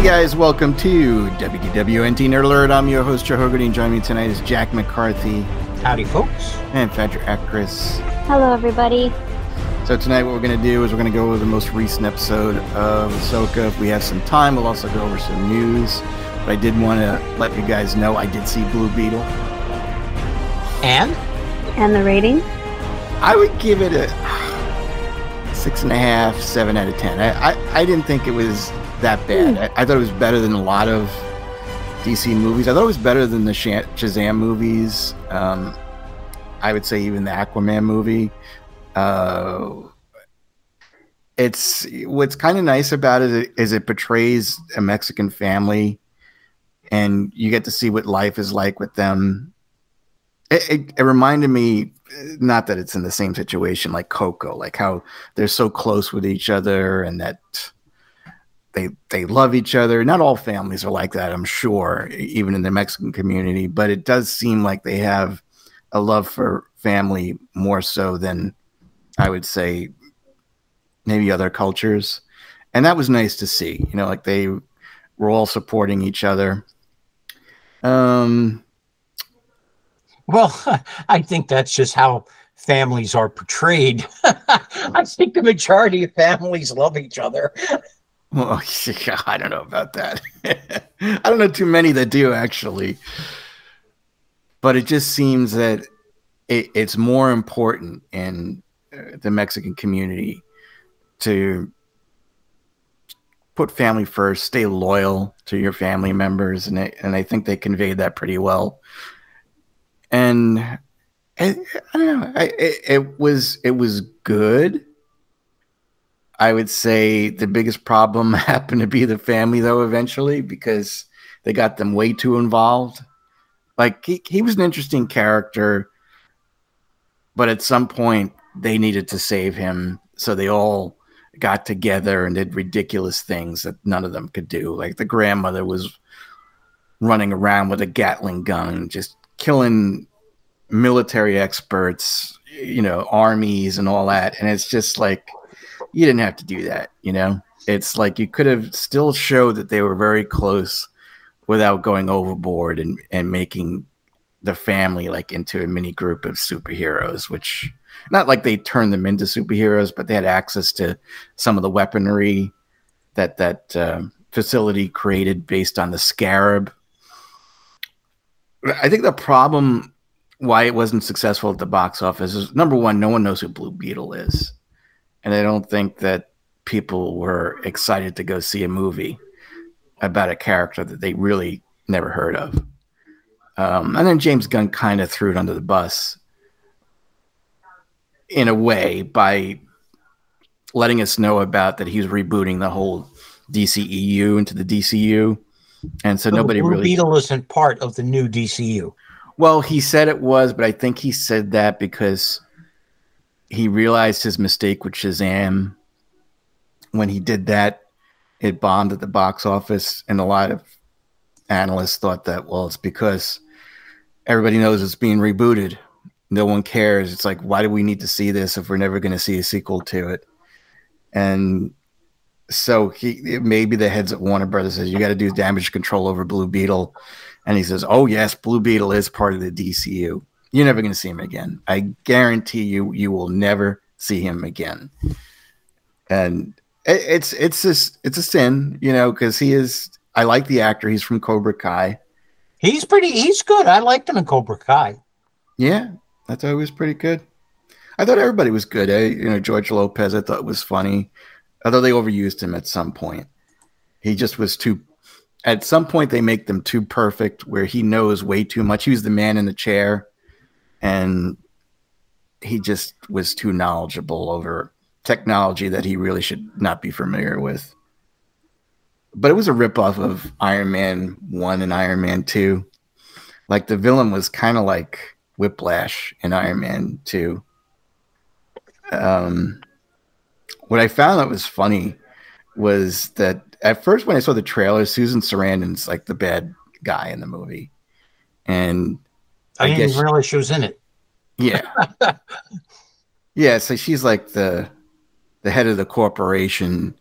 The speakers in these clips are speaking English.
Hey guys, welcome to WDWNT Nerd Alert. I'm your host, Joe Hogarty, and joining me tonight is Jack McCarthy Howdy, folks. and Fedra Ekres. Hello, everybody. So tonight, what we're going to do is we're going to go over the most recent episode of Ahsoka. If we have some time, we'll also go over some news. But I did want to let you guys know I did see Blue Beetle. And And the rating? I would give it a six and a half, seven out of ten. I, I, I didn't think it was that bad. I, I thought it was better than a lot of DC movies. I thought it was better than the Shazam movies. Um, I would say even the Aquaman movie. Uh, it's what's kind of nice about it is it portrays a Mexican family, and you get to see what life is like with them. It, it, it reminded me, not that it's in the same situation like Coco, like how they're so close with each other and that they they love each other. Not all families are like that, I'm sure, even in the Mexican community, but it does seem like they have a love for family more so than I would say maybe other cultures. And that was nice to see. You know, like they were all supporting each other. Um well, I think that's just how families are portrayed. I think the majority of families love each other. Well, I don't know about that. I don't know too many that do actually. But it just seems that it, it's more important in uh, the Mexican community to put family first, stay loyal to your family members, and I, and I think they conveyed that pretty well. And I, I don't know, I, it, it was it was good. I would say the biggest problem happened to be the family, though, eventually, because they got them way too involved. Like, he, he was an interesting character, but at some point, they needed to save him. So they all got together and did ridiculous things that none of them could do. Like, the grandmother was running around with a Gatling gun, just killing military experts, you know, armies and all that. And it's just like, you didn't have to do that, you know? It's like you could have still showed that they were very close without going overboard and, and making the family like into a mini group of superheroes, which not like they turned them into superheroes, but they had access to some of the weaponry that that um, facility created based on the scarab. I think the problem why it wasn't successful at the box office is number one, no one knows who Blue Beetle is and I don't think that people were excited to go see a movie about a character that they really never heard of. Um, and then James Gunn kind of threw it under the bus in a way by letting us know about that he's rebooting the whole DCEU into the DCU. And so, nobody Blue really. Beetle isn't part of the new DCU. Well, he said it was, but I think he said that because he realized his mistake with Shazam. When he did that, it bombed at the box office, and a lot of analysts thought that well, it's because everybody knows it's being rebooted. No one cares. It's like, why do we need to see this if we're never going to see a sequel to it? And so he maybe the heads at Warner Brothers says you got to do damage control over Blue Beetle, and he says, "Oh yes, Blue Beetle is part of the DCU. You're never going to see him again. I guarantee you, you will never see him again." And it, it's it's just it's a sin, you know, because he is. I like the actor. He's from Cobra Kai. He's pretty. He's good. I liked him in Cobra Kai. Yeah, I thought it was pretty good. I thought everybody was good. I, you know, George Lopez, I thought was funny. Although they overused him at some point, he just was too. At some point, they make them too perfect, where he knows way too much. He was the man in the chair, and he just was too knowledgeable over technology that he really should not be familiar with. But it was a ripoff of Iron Man One and Iron Man Two. Like the villain was kind of like Whiplash in Iron Man 2. Um, what I found that was funny was that at first when I saw the trailer, Susan Sarandon's like the bad guy in the movie, and I, I didn't guess- even realize she was in it. yeah, yeah. So she's like the the head of the corporation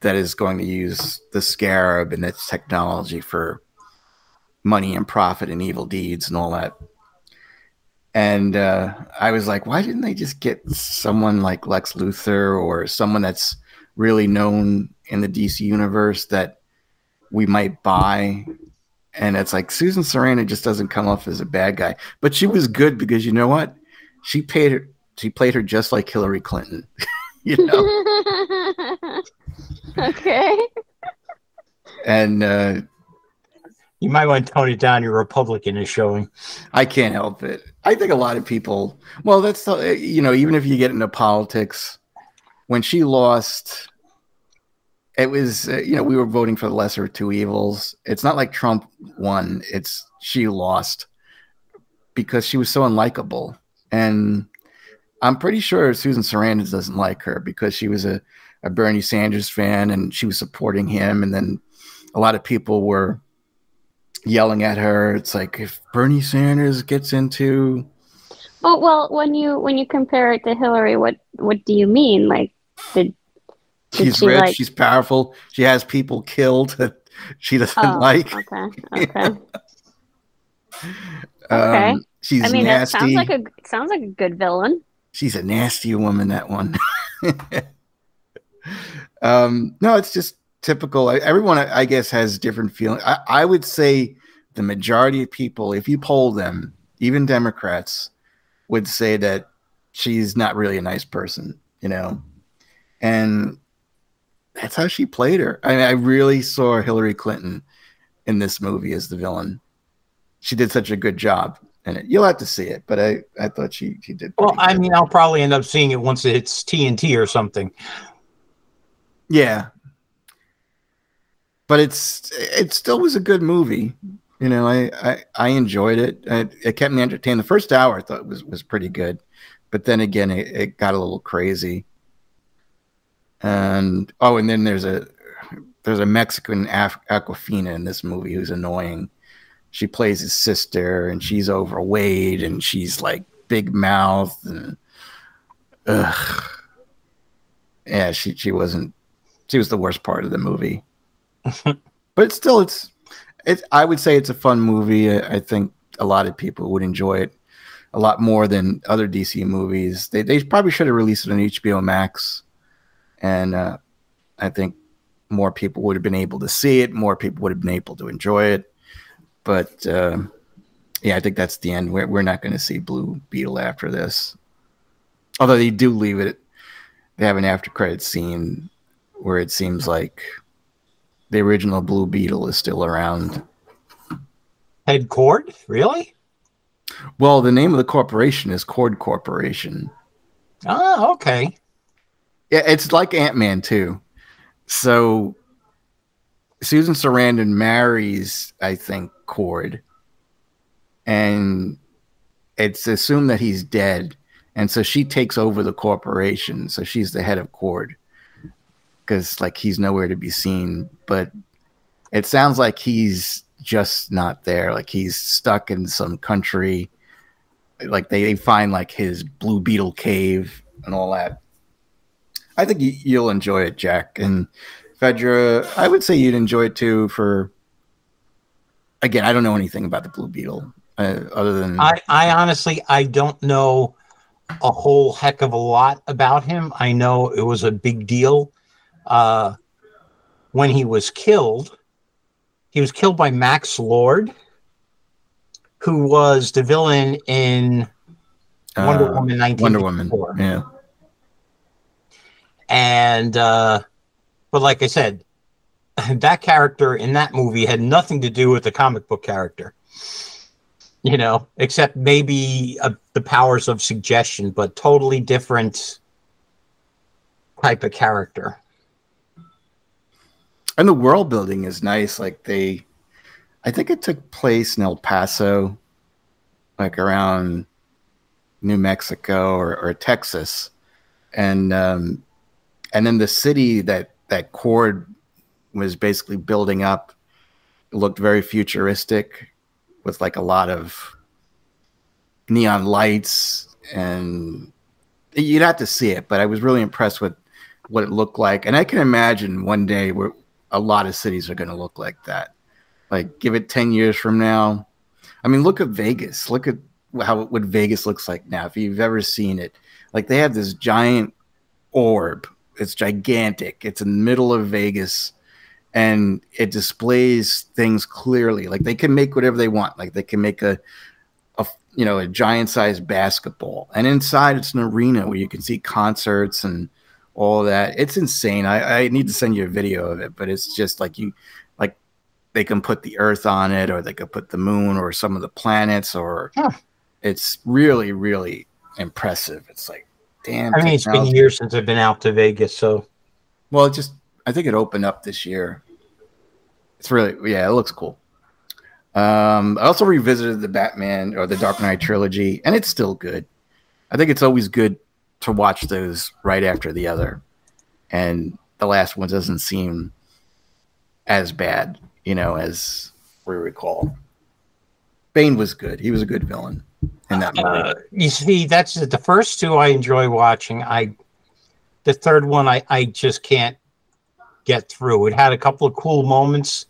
that is going to use the scarab and its technology for money and profit and evil deeds and all that. And uh, I was like, why didn't they just get someone like Lex Luthor or someone that's really known in the DC universe that we might buy? And it's like Susan Sarandon just doesn't come off as a bad guy, but she was good because you know what? She paid her. She played her just like Hillary Clinton. you know. okay. And uh, You might want to tone it down. Your Republican is showing. I can't help it. I think a lot of people. Well, that's the, you know, even if you get into politics, when she lost, it was uh, you know we were voting for the lesser of two evils. It's not like Trump won. It's she lost because she was so unlikable, and I'm pretty sure Susan Sarandon doesn't like her because she was a, a Bernie Sanders fan and she was supporting him, and then a lot of people were yelling at her. It's like if Bernie Sanders gets into Oh well, when you when you compare it to Hillary, what what do you mean? Like, did she's she rich, like? she's powerful, she has people killed that she doesn't Oh, like. okay, okay. Um, okay. she's I mean, that nasty. sounds like a sounds like a good villain. she's a nasty woman. That one. um, no, it's just typical. Everyone, I I guess, has different feelings. I, I would say the majority of people, if you poll them, even Democrats, would say that she's not really a nice person. You know, and that's how she played her. I mean, I really saw Hillary Clinton in this movie as the villain. She did such a good job in it. You'll have to see it, but I, I thought she she did. Well, I good. mean, I'll probably end up seeing it once it's TNT or something. Yeah. But it's it still was a good movie. You know, I I, I enjoyed it. it. It kept me entertained. The first hour I thought was was pretty good, but then again it, it got a little crazy. And oh, and then there's a there's a Mexican Af- Awkwafina in this movie who's annoying. She plays his sister, and she's overweight, and she's like big mouth, and ugh. yeah, she she wasn't she was the worst part of the movie. but still, it's it's. I would say it's a fun movie. I, I think a lot of people would enjoy it a lot more than other DC movies. They they probably should have released it on HBO Max, and uh, I think more people would have been able to see it. More people would have been able to enjoy it. But uh, yeah, I think that's the end. We're we're not going to see Blue Beetle after this. Although they do leave it, they have an after credit scene where it seems like the original Blue Beetle is still around. Head cord? Really? Well, the name of the corporation is Kord Corporation. Oh, okay. Yeah, it's like Ant Man too. So Susan Sarandon marries, I think, Kord, and it's assumed that he's dead, and so she takes over the corporation. So she's the head of Kord because, like, he's nowhere to be seen. But it sounds like he's just not there. Like he's stuck in some country. Like they, they find like his Blue Beetle cave and all that. I think you, you'll enjoy it, Jack. And Fedra, I would say you'd enjoy it too. For again, I don't know anything about the Blue Beetle uh, other than I, I honestly, I don't know a whole heck of a lot about him. I know it was a big deal uh, when he was killed. He was killed by Max Lord, who was the villain in Wonder uh, Woman Wonder Woman. Yeah, And uh, but like I said, that character in that movie had nothing to do with the comic book character. You know, except maybe uh, the powers of suggestion, but totally different type of character. and the world building is nice. Like they, I think it took place in El Paso, like around New Mexico or, or Texas, and um, and then the city that that Kord was basically building up looked very futuristic, with like a lot of neon lights, and you'd have to see it. But I was really impressed with what it looked like, and I can imagine one day where a lot of cities are going to look like that. Like, give it ten years from now. I mean, look at Vegas. Look at how what Vegas looks like now. If you've ever seen it, like they have this giant orb. It's gigantic. It's in the middle of Vegas and it displays things clearly. Like they can make whatever they want. Like they can make a, a you know, a giant sized basketball, and inside it's an arena where you can see concerts and all that. It's insane. I, I need to send you a video of it, but it's just like you, like they can put the Earth on it, or they could put the Moon, or some of the planets, or Huh. it's really, really impressive. It's like, damn. I mean, it's been years since I've been out to Vegas, so Well, it just I think it opened up this year. It's really yeah, it looks cool. Um, I also revisited the Batman or the Dark Knight trilogy, and it's still good. I think it's always good to watch those right after the other, and the last one doesn't seem as bad, you know, as we recall. Bane was good. He was a good villain in that movie. uh, you see, that's the first two I enjoy watching. I the third one I I just can't get through. It had a couple of cool moments,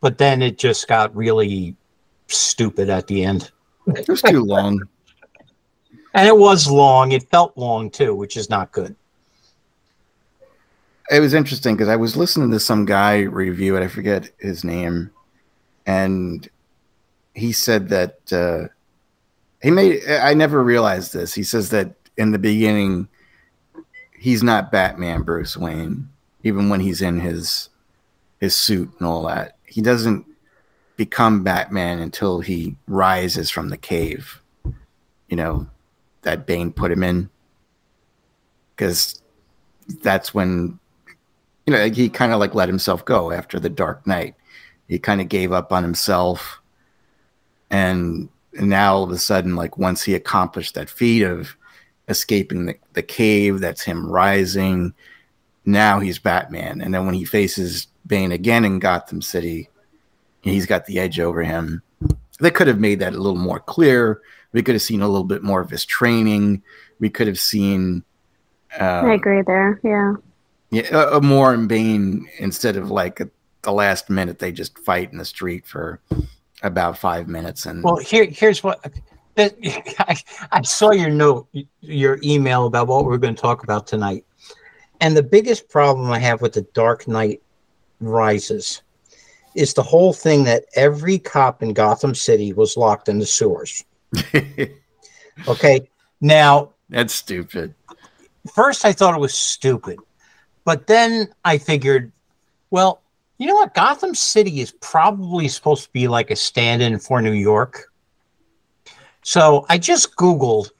but then it just got really stupid at the end. it was too long. And it was long. It felt long too, which is not good. it was interesting because I was listening to some guy review it. I forget his name, and he said that uh, he made. I never realized this. He says that in the beginning, he's not Batman, Bruce Wayne, even when he's in his his suit and all that. He doesn't become Batman until he rises from the cave. You know that Bane put him in because that's when you know, he kind of like let himself go after the Dark Knight. He kind of gave up on himself, and, and now all of a sudden, like once he accomplished that feat of escaping the, the cave, that's him rising. Now he's Batman, and then when he faces Bane again in Gotham City, he's got the edge over him. They could have made that a little more clear. We could have seen a little bit more of his training. We could have seen. Uh, I agree there. Yeah. yeah, a, a more in Bane instead of like at the last minute they just fight in the street for about five minutes and Well, here here's what I, I saw your note, your email about what we're going to talk about tonight. And the biggest problem I have with the Dark Knight Rises is the whole thing that every cop in Gotham City was locked in the sewers. Okay. Now, that's stupid. first I thought it was stupid, but then I figured, well, you know what? Gotham City is probably supposed to be like a stand in for New York. So I just Googled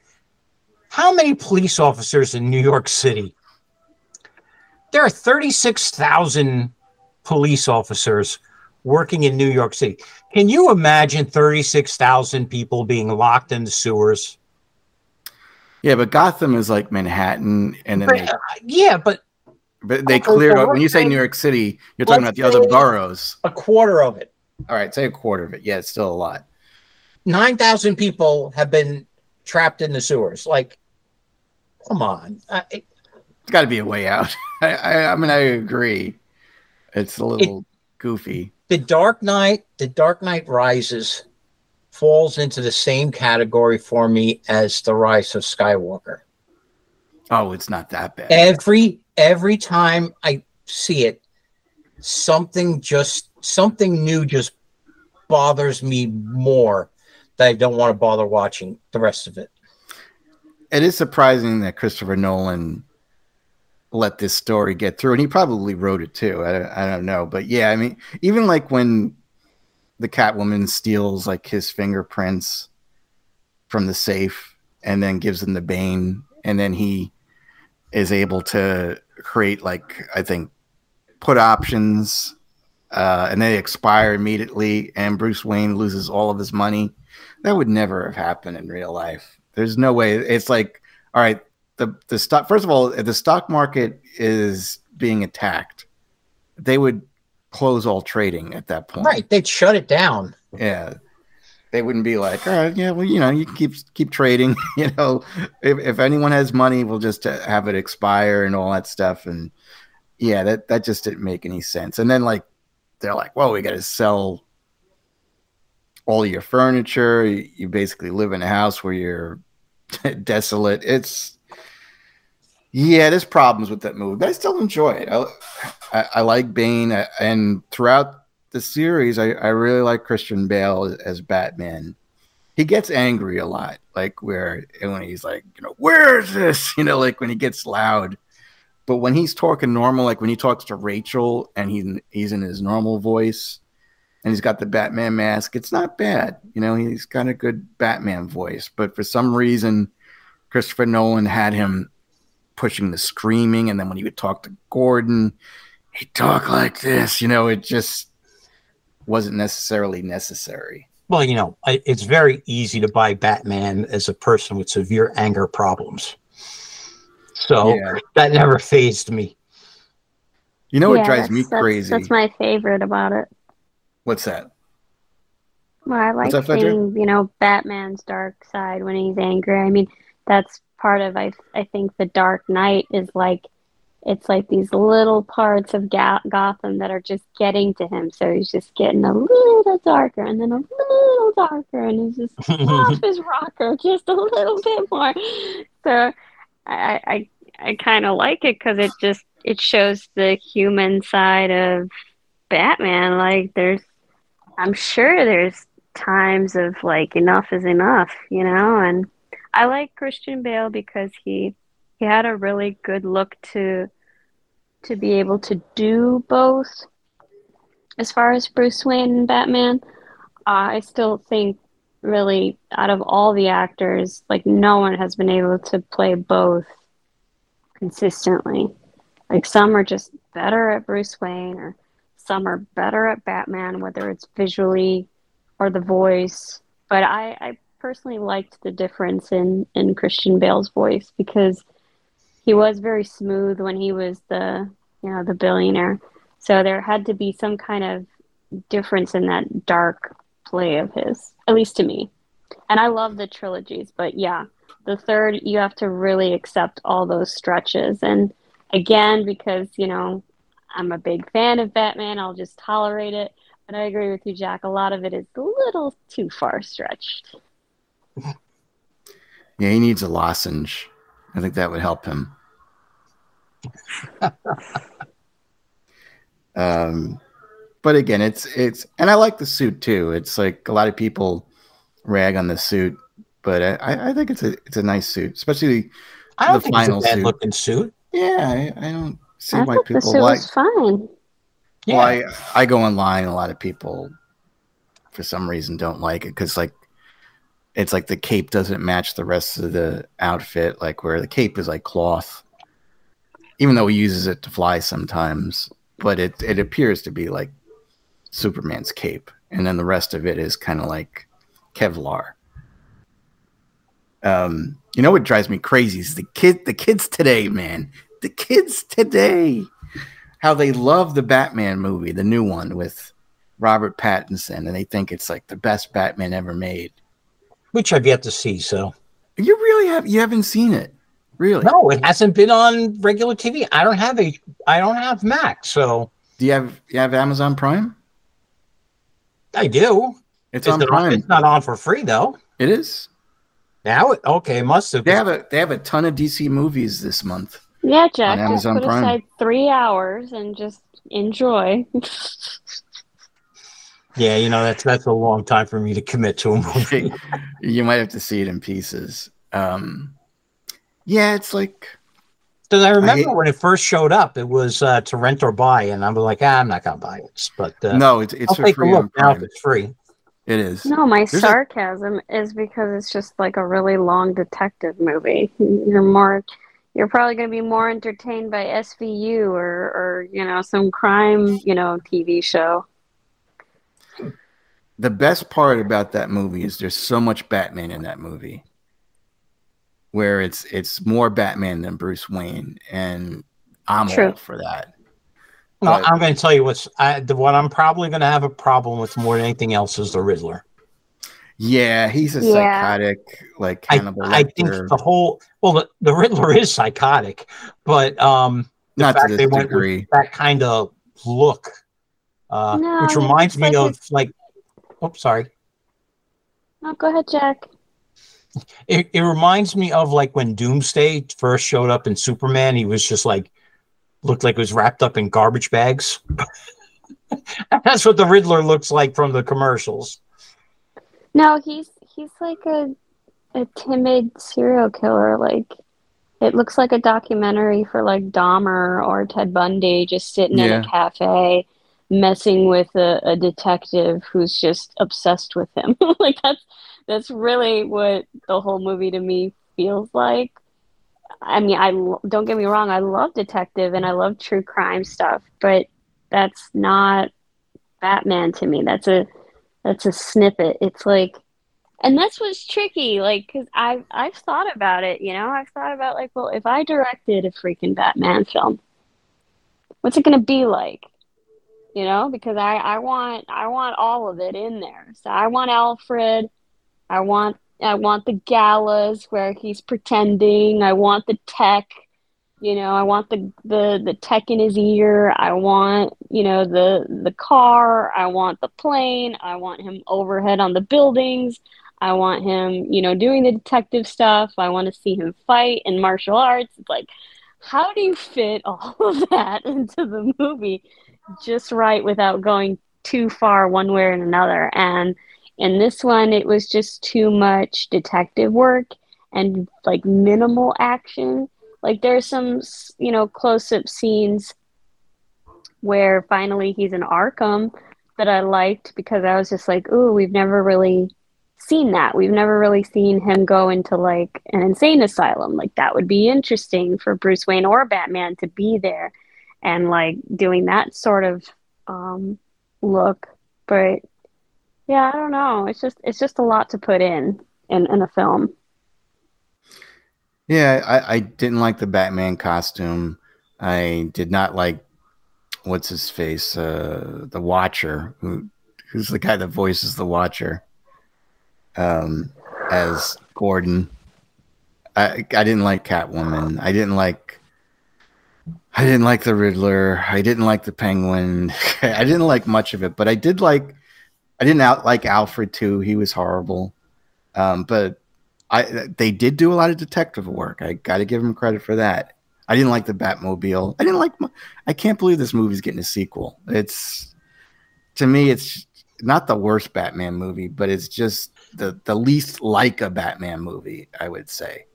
how many police officers in New York City. There are 36,000 police officers working in New York City. Can you imagine 36,000 people being locked in the sewers? Yeah, but Gotham is like Manhattan, and then But, they, uh, yeah, but but they okay, cleared so out. When you say New York City, you're talking about the other boroughs. a quarter of it. All right, say a quarter of it. Yeah, it's still a lot. 9,000 people have been trapped in the sewers. Like, come on. I, it- It's got to be a way out. I, I, I mean, I agree. It's a little goofy. the Dark Knight, the Dark Knight Rises falls into the same category for me as the Rise of Skywalker. Oh, it's not that bad. Every every time I see it, something just something new just bothers me more that I don't want to bother watching the rest of it. it is surprising that Christopher Nolan let this story get through, and he probably wrote it too. I, don't- I don't know, but yeah, I mean, even like when the Catwoman steals like his fingerprints from the safe and then gives them the Bane, and then he is able to create like I think put options, uh, and they expire immediately, and Bruce Wayne loses all of his money. That would never have happened in real life. There's no way. It's like, all right, the the stock. First of all, if the stock market is being attacked, they would close all trading at that point. Right. They'd shut it down. Yeah. They wouldn't be like, all right, yeah, well, you know, you can keep keep trading. you know, if, if anyone has money, we'll just uh, have it expire and all that stuff. And yeah, that that just didn't make any sense. And then like they're like, well, we got to sell all your furniture. You, you basically live in a house where you're desolate. It's yeah, there's problems with that movie, but I still enjoy it. I, I, I like Bane, and throughout the series, I, I really like Christian Bale as, Batman. He gets angry a lot, like where when he's like, you know, where is this? You know, like when he gets loud. But when he's talking normal, like when he talks to Rachel and he, he's in his normal voice and he's got the Batman mask, it's not bad. You know, he's got a good Batman voice. But for some reason, Christopher Nolan had him pushing the screaming. And then when he would talk to Gordon, he'd talk like this. You know, it just wasn't necessarily necessary. Well, you know, it's very easy to buy Batman as a person with severe anger problems. So yeah. that never phased me. You know what drives me crazy? That's, my favorite about it. What's that? Well, I like that, seeing, you know, Batman's dark side when he's angry. I mean, that's part of I I think the Dark Knight is like it's like these little parts of Ga- Gotham that are just getting to him. So he's just getting a little darker and then a little darker, and he's just off his rocker just a little bit more. So I I, I kind of like it because it just it shows the human side of Batman. Like there's, I'm sure there's times of like enough is enough, you know, and I like Christian Bale because he he had a really good look to to be able to do both. As far as Bruce Wayne and Batman, uh, I still think really out of all the actors, like no one has been able to play both consistently. Like some are just better at Bruce Wayne, or some are better at Batman, whether it's visually or the voice. But I, I personally liked the difference in in Christian Bale's voice because he was very smooth when he was the you know the billionaire. So there had to be some kind of difference in that dark play of his, at least to me. And I love the trilogies, but yeah, the third you have to really accept all those stretches. And again, because you know I'm a big fan of Batman, I'll just tolerate it. But I agree with you, Jack. A lot of it is a little too far stretched. Yeah, he needs a lozenge. I think that would help him. um, but again, it's it's, and I like the suit too. It's like a lot of people rag on the suit, but I, I think it's a it's a nice suit, especially I don't the think final it's a bad suit. looking suit. Yeah, I, I don't see I why people the suit like. Was fine. Yeah. Well, I, I go online. A lot of people, for some reason, don't like it because like it's like the cape doesn't match the rest of the outfit, like where the cape is like cloth, even though he uses it to fly sometimes. But it it appears to be like Superman's cape, and then the rest of it is kind of like Kevlar. Um, you know what drives me crazy is the kid, the kids today, man. The kids today, how they love the Batman movie, the new one with Robert Pattinson, and they think it's like the best Batman ever made which I've yet to see. So you really have you haven't seen it, really? No, it hasn't been on regular TV. I don't have a I don't have Max. So do you have you have Amazon Prime? I do. It's, it's on Prime. It's not on for free though. It is. Now, okay, must have. They have a they have a ton of DC movies this month. Yeah, Jack. just put Prime. aside three hours and just enjoy. Yeah, you know that's that's a long time for me to commit to a movie. you might have to see it in pieces. Um, yeah, it's like because I remember I hate, when it first showed up, it was uh, to rent or buy, and I'm like, ah, I'm not gonna buy it. But uh, no, it's it's I'll take free a look now if it's free. It is. No, my There's sarcasm a- is because it's just like a really long detective movie. You're more, you're probably going to be more entertained by SVU or, or you know, some crime, you know, TV show the best part about that movie is there's so much Batman in that movie, where it's it's more Batman than Bruce Wayne, and I'm True. all for that. No, but, I'm going to tell you what's I, the what I'm probably going to have a problem with more than anything else is the Riddler. Yeah, he's a yeah. psychotic, like cannibal. I, I, think the whole well, the, the Riddler is psychotic, but um, the Not fact they degree. went with that kind of look, uh, no, which reminds me like of like, oh, sorry. No, go ahead, Jack. It, it reminds me of like when Doomsday first showed up in Superman. He was just like looked like it was wrapped up in garbage bags. That's what the Riddler looks like from the commercials. No, he's he's like a a timid serial killer. Like it looks like a documentary for like Dahmer or Ted Bundy, just sitting yeah. in a cafe messing with a, a detective who's just obsessed with him. like that's that's really what the whole movie to me feels like. I mean, I don't get me wrong, I love detective and I love true crime stuff, but that's not Batman to me. That's a that's a snippet. It's like, and that's what's tricky. Like, cause I've I've thought about it. You know, I've thought about like, well, if I directed a freaking Batman film, what's it gonna be like? You know, because I I want I want all of it in there. So I want Alfred. I want I want the galas where he's pretending. I want the tech you know i want the the the tech in his ear. I want you know the the car. I want the plane. I want him overhead on the buildings. I want him you know doing the detective stuff. I want to see him fight in martial arts. It's like how do you fit all of that into the movie just right without going too far one way or another and in this one it was just too much detective work and like minimal action like there's some, you know, close up scenes where finally he's in Arkham that I liked because I was just like, ooh, we've never really seen that. We've never really seen him go into like an insane asylum. Like that would be interesting for Bruce Wayne or Batman to be there and like doing that sort of um, look. But yeah, I don't know. It's just it's just a lot to put in in, in a film. Yeah, I, I didn't like the Batman costume. I did not like what's his face, uh, the Watcher, who who's the guy that voices the Watcher, um, as Gordon. I I didn't like Catwoman. I didn't like. I didn't like the Riddler. I didn't like the Penguin. I didn't like much of it, but I did like. I didn't out like Alfred too. He was horrible. Um, but I they did do a lot of detective work. I got to give them credit for that. I didn't like the Batmobile. I didn't like. I can't believe this movie's getting a sequel. It's to me, it's not the worst Batman movie, but it's just the the least like a Batman movie. I would say.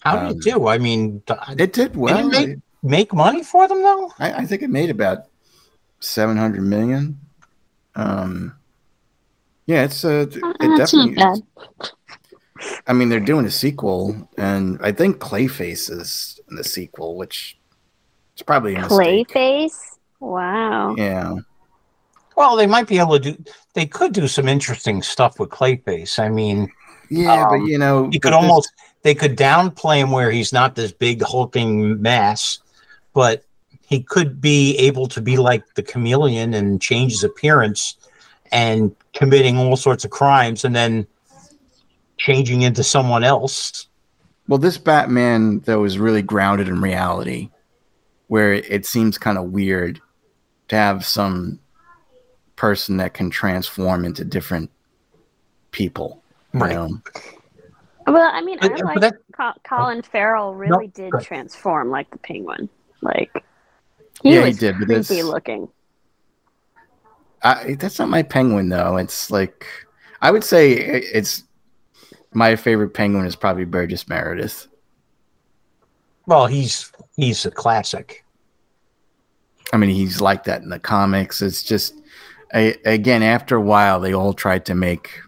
How did um, it do? I mean, it did well. Did it make, make money for them though? I, I think it made about seven hundred million. Um, yeah, it's uh, it uh, definitely. I mean, they're doing a sequel, and I think Clayface is in the sequel, which is probably a Clayface. Wow. Yeah. Well, they might be able to do. They could do some interesting stuff with Clayface. I mean, yeah, um, but you know, you could almost this... they could downplay him where he's not this big hulking mass, but he could be able to be like the chameleon and change his appearance and committing all sorts of crimes, and then changing into someone else. Well, this Batman though is really grounded in reality, where it seems kind of weird to have some person that can transform into different people. Right. Know? Well, I mean, I like that, Colin Farrell really no, did transform like the Penguin. Like he yeah, was he did, creepy looking. I, that's not my Penguin though. It's like I would say it's my favorite penguin is probably Burgess Meredith. Well, he's he's a classic. I mean, he's like that in the comics. It's just, I, again, after a while, they all tried to make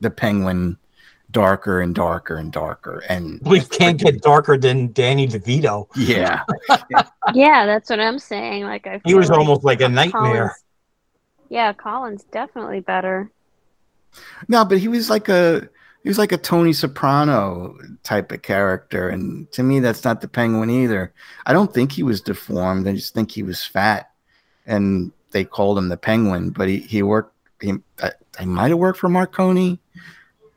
the penguin darker and darker and darker. And we can't get darker than Danny DeVito. Yeah. yeah, that's what I'm saying. Like I he was like almost like a nightmare. Colin's, yeah, Colin's definitely better. No, but he was like a he was like a Tony Soprano type of character, and to me, that's not the Penguin either. I don't think he was deformed. I just think he was fat, and they called him the Penguin. But he he worked he, uh, I, I might have worked for Marconi.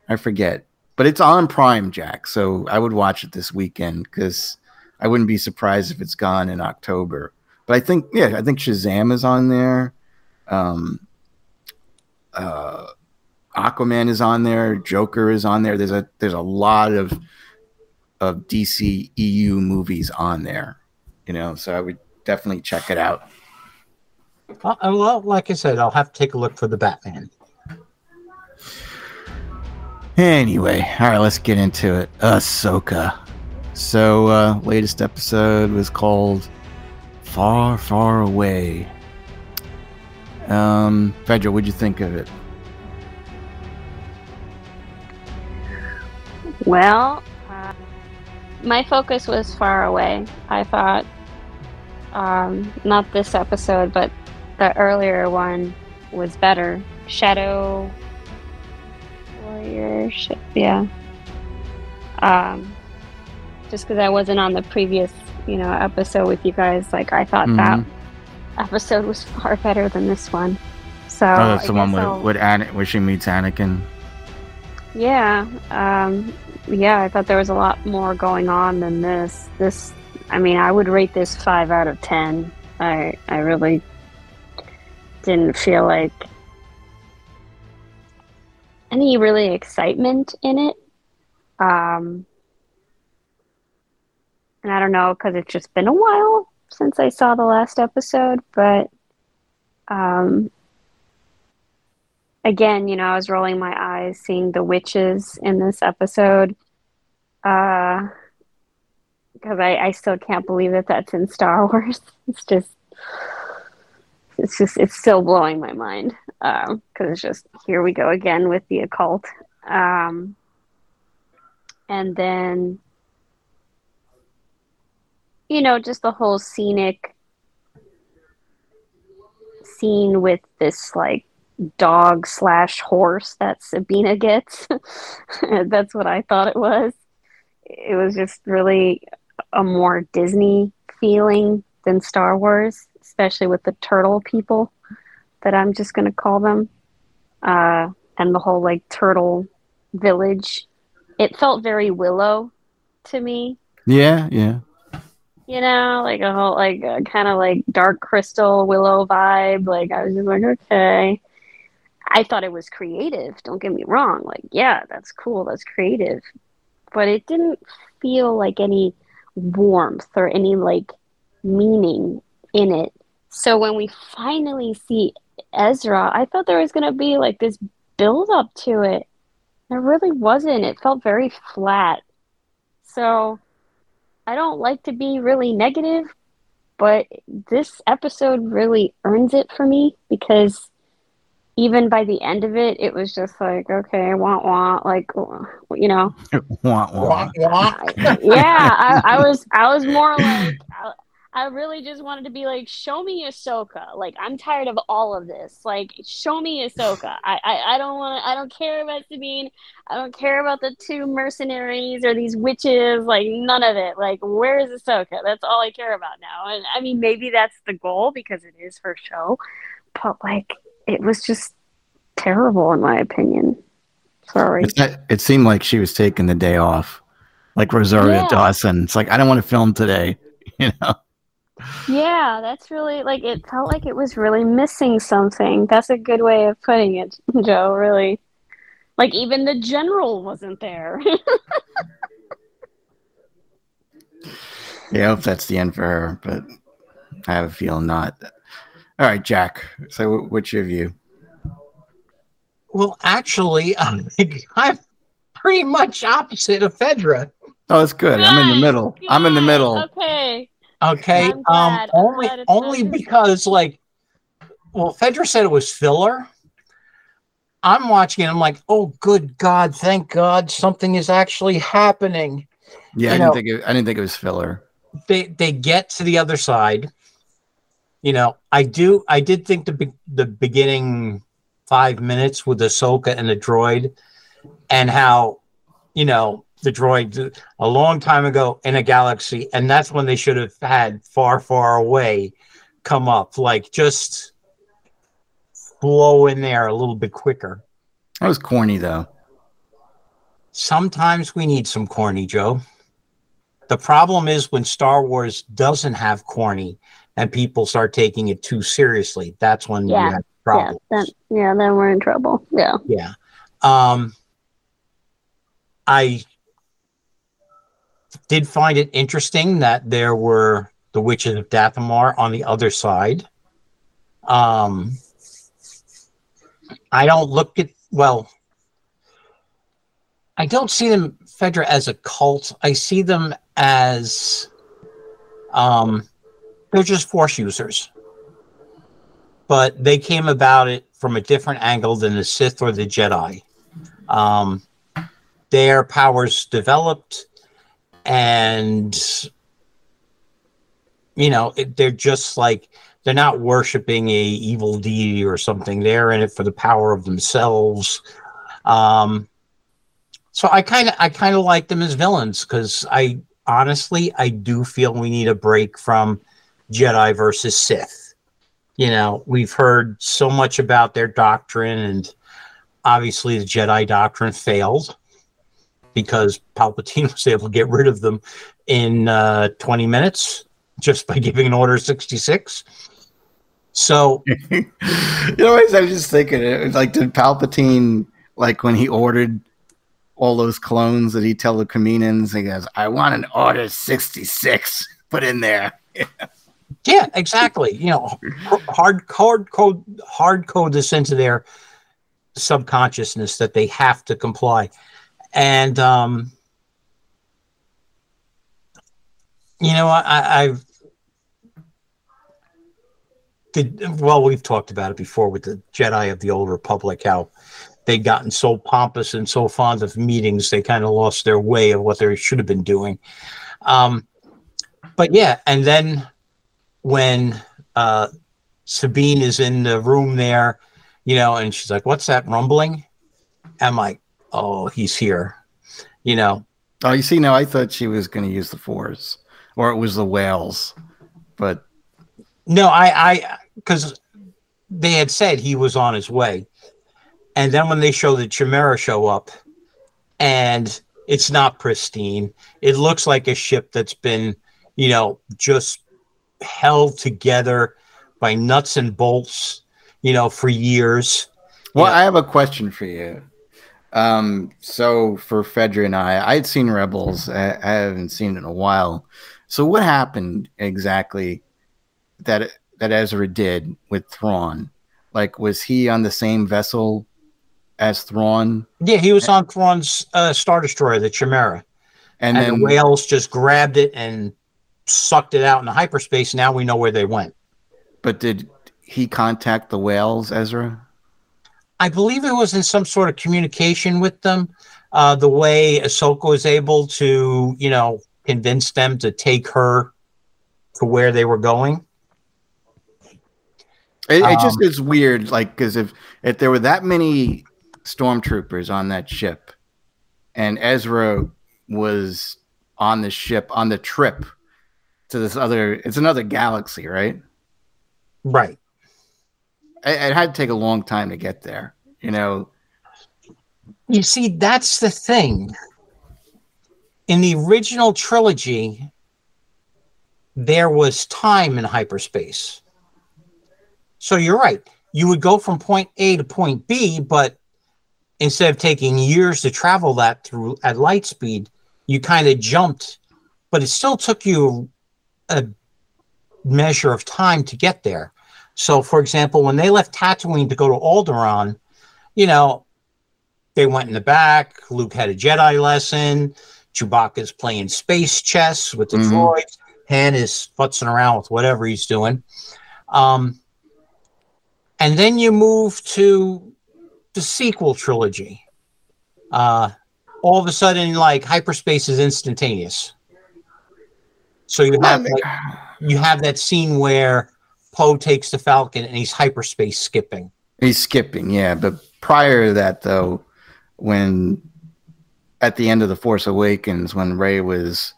I forget, but it's on Prime, Jack. So I would watch it this weekend because I wouldn't be surprised if it's gone in October. But I think, yeah, I think Shazam is on there. Um, uh, Aquaman is on there. Joker is on there. There's a there's a lot of of DC EU movies on there. You know, so I would definitely check it out. Uh, well, like I said, I'll have to take a look for the Batman. Anyway, all right, let's get into it. Ahsoka. So, uh, latest episode was called "Far, Far Away." Um, Fedra, what'd you think of it? Well, uh, my focus was far away. I thought, um, not this episode, but the earlier one was better. Shadow Yeah. Um, just because I wasn't on the previous, you know, episode with you guys, like I thought mm-hmm. that episode was far better than this one. So oh, that's I the one with, with An- where she meets Anakin. Yeah, um, yeah. I thought there was a lot more going on than this. This, I mean, I would rate this five out of ten. I, I really didn't feel like any really excitement in it. Um, and I don't know because it's just been a while since I saw the last episode, but um, again, you know, I was rolling my eyes seeing the witches in this episode. Uh, because I, I still can't believe that that's in Star Wars. It's just it's just it's still blowing my mind because um, it's just here we go again with the occult. Um, and then you know just the whole scenic scene with this like dog slash horse that sabina gets. That's what i thought it was. It was just really a more disney feeling than star wars especially with the turtle people that I'm just going to call them, uh, and the whole like turtle village. It felt very Willow to me. Yeah, yeah. You know, like a whole like kind of like dark crystal Willow vibe. Like I was just like, okay. I thought it was creative. Don't get me wrong. Like, yeah, that's cool. That's creative. But it didn't feel like any warmth or any like meaning in it so when we finally see Ezra, I thought there was going to be like this build up to it. There really wasn't. It felt very flat. So I don't like to be really negative, but this episode really earns it for me because even by the end of it, it was just like, okay, want want, like, you know, want want, yeah. I, I was, I was more like, I really just wanted to be like, show me Ahsoka. Like, I'm tired of all of this. Like, show me Ahsoka. I, I, I don't want to, I don't care about Sabine. I don't care about the two mercenaries or these witches. Like, none of it. Like, where is Ahsoka? That's all I care about now. And I mean, maybe that's the goal because it is her show. But, like, it was just terrible, in my opinion. Sorry. It seemed like she was taking the day off. Like Rosario yeah. Dawson. It's like, I don't want to film today, you know? Yeah, that's really like it felt like it was really missing something. That's a good way of putting it, Joe, really. Like even the general wasn't there. yeah, I hope that's the end for her, but I have a feeling not. All right, Jack. So what's your view? Well, actually, I'm, I'm pretty much opposite of Fedra. Oh, that's good. I'm in the middle. I'm in the middle. Okay. Okay. Um, only only because like, well, Fedra said it was filler. I'm watching it. I'm like, oh, good God! Thank God something is actually happening. Yeah, you I know, didn't think it, I didn't think it was filler. They they get to the other side. You know, I do. I did think the the beginning five minutes with Ahsoka and the droid, and how, you know, the droid a long time ago in a galaxy, and that's when they should have had far, far away come up. Like just blow in there a little bit quicker. That was corny, though. Sometimes we need some corny, Joe. The problem is when Star Wars doesn't have corny and people start taking it too seriously. That's when yeah. you have problems. Yeah, then, yeah, then we're in trouble. Yeah. Yeah. Um, I did find it interesting that there were the witches of Dathomir on the other side. Um, I don't look at well. I don't see them Fedra as a cult. I see them as um, they're just force users, but they came about it from a different angle than the Sith or the Jedi. Um, their powers developed, and you know they're just like they're not worshiping a evil deity or something. They're in it for the power of themselves. Um, so I kind of I kind of like them as villains because I honestly I do feel we need a break from Jedi versus Sith. You know, we've heard so much about their doctrine, and obviously the Jedi doctrine failed because Palpatine was able to get rid of them in uh, 20 minutes just by giving an order 66. So, you know, I was just thinking, it was like, did Palpatine, like when he ordered all those clones that he tell the Kaminoans, he goes, I want an order 66 put in there. yeah, exactly. You know, hard, hard code, hard code this into their subconsciousness that they have to comply. And, um, you know, I, I've, well, we've talked about it before with the Jedi of the Old Republic, how they'd gotten so pompous and so fond of meetings, they kind of lost their way of what they should have been doing. Um, but yeah, and then when uh, Sabine is in the room there, you know, and she's like, "What's that rumbling?" I'm like, "Oh, he's here," you know. Oh, you see, now I thought she was going to use the Force, or it was the whales, but no, I, I, because they had said he was on his way, and then when they show the Chimera show up, and it's not pristine, it looks like a ship that's been, you know, just held together by nuts and bolts, you know, for years. Well, I have a question for you. Um, so for Fedra and I, I'd seen Rebels. I, I haven't seen it in a while. So what happened exactly that that Ezra did with Thrawn? Like, was he on the same vessel as Thrawn? Yeah, he was on Thrawn's uh, Star Destroyer, the Chimera, and, and then the whales just grabbed it and sucked it out into hyperspace. Now we know where they went. But did he contact the whales, Ezra? I believe it was in some sort of communication with them. Uh, the way Ahsoka was able to, you know, convince them to take her to where they were going. It, it just um, is weird, like because if if there were that many stormtroopers on that ship, and Ezra was on the ship on the trip to this other, it's another galaxy, right? Right. It, had to take a long time to get there, you know. You see, that's the thing. In the original trilogy, there was time in hyperspace. So you're right. You would go from point A to point B, but instead of taking years to travel that through at light speed, you kind of jumped, but it still took you a measure of time to get there. So, for example, when they left Tatooine to go to Alderaan, you know, they went in the back. Luke had a Jedi lesson. Chewbacca's playing space chess with the mm-hmm. droids. Han is futzing around with whatever he's doing. Um, and then you move to the sequel trilogy. Uh, all of a sudden, like hyperspace is instantaneous. So you have like, you have that scene where Poe takes the Falcon and he's hyperspace skipping. He's skipping, yeah. But prior to that, though, when at the end of the Force Awakens, when Rey was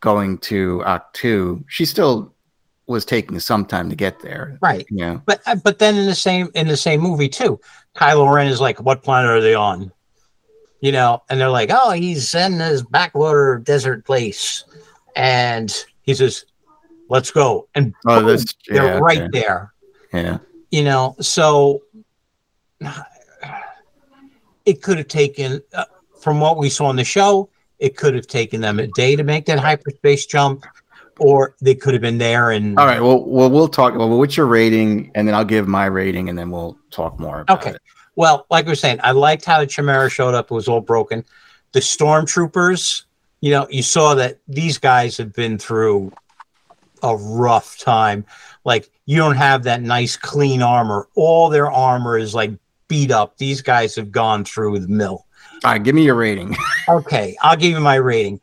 going to Ahch-To, she still was taking some time to get there. Right. Yeah. But uh, but then in the same in the same movie too, Kylo Ren is like, "What planet are they on?" You know, and they're like, "Oh, he's in this backwater desert place," and he says, "Let's go," and oh, boom, this, yeah, they're right okay. there. Yeah. You know, so it could have taken, uh, from what we saw in the show, it could have taken them a day to make that hyperspace jump or they could have been there and all right well, well we'll talk well what's your rating and then i'll give my rating and then we'll talk more okay it. well like we are saying i liked how the chimera showed up it was all broken the stormtroopers you know you saw that these guys have been through a rough time like you don't have that nice clean armor all their armor is like beat up these guys have gone through the mill all right give me your rating okay i'll give you my rating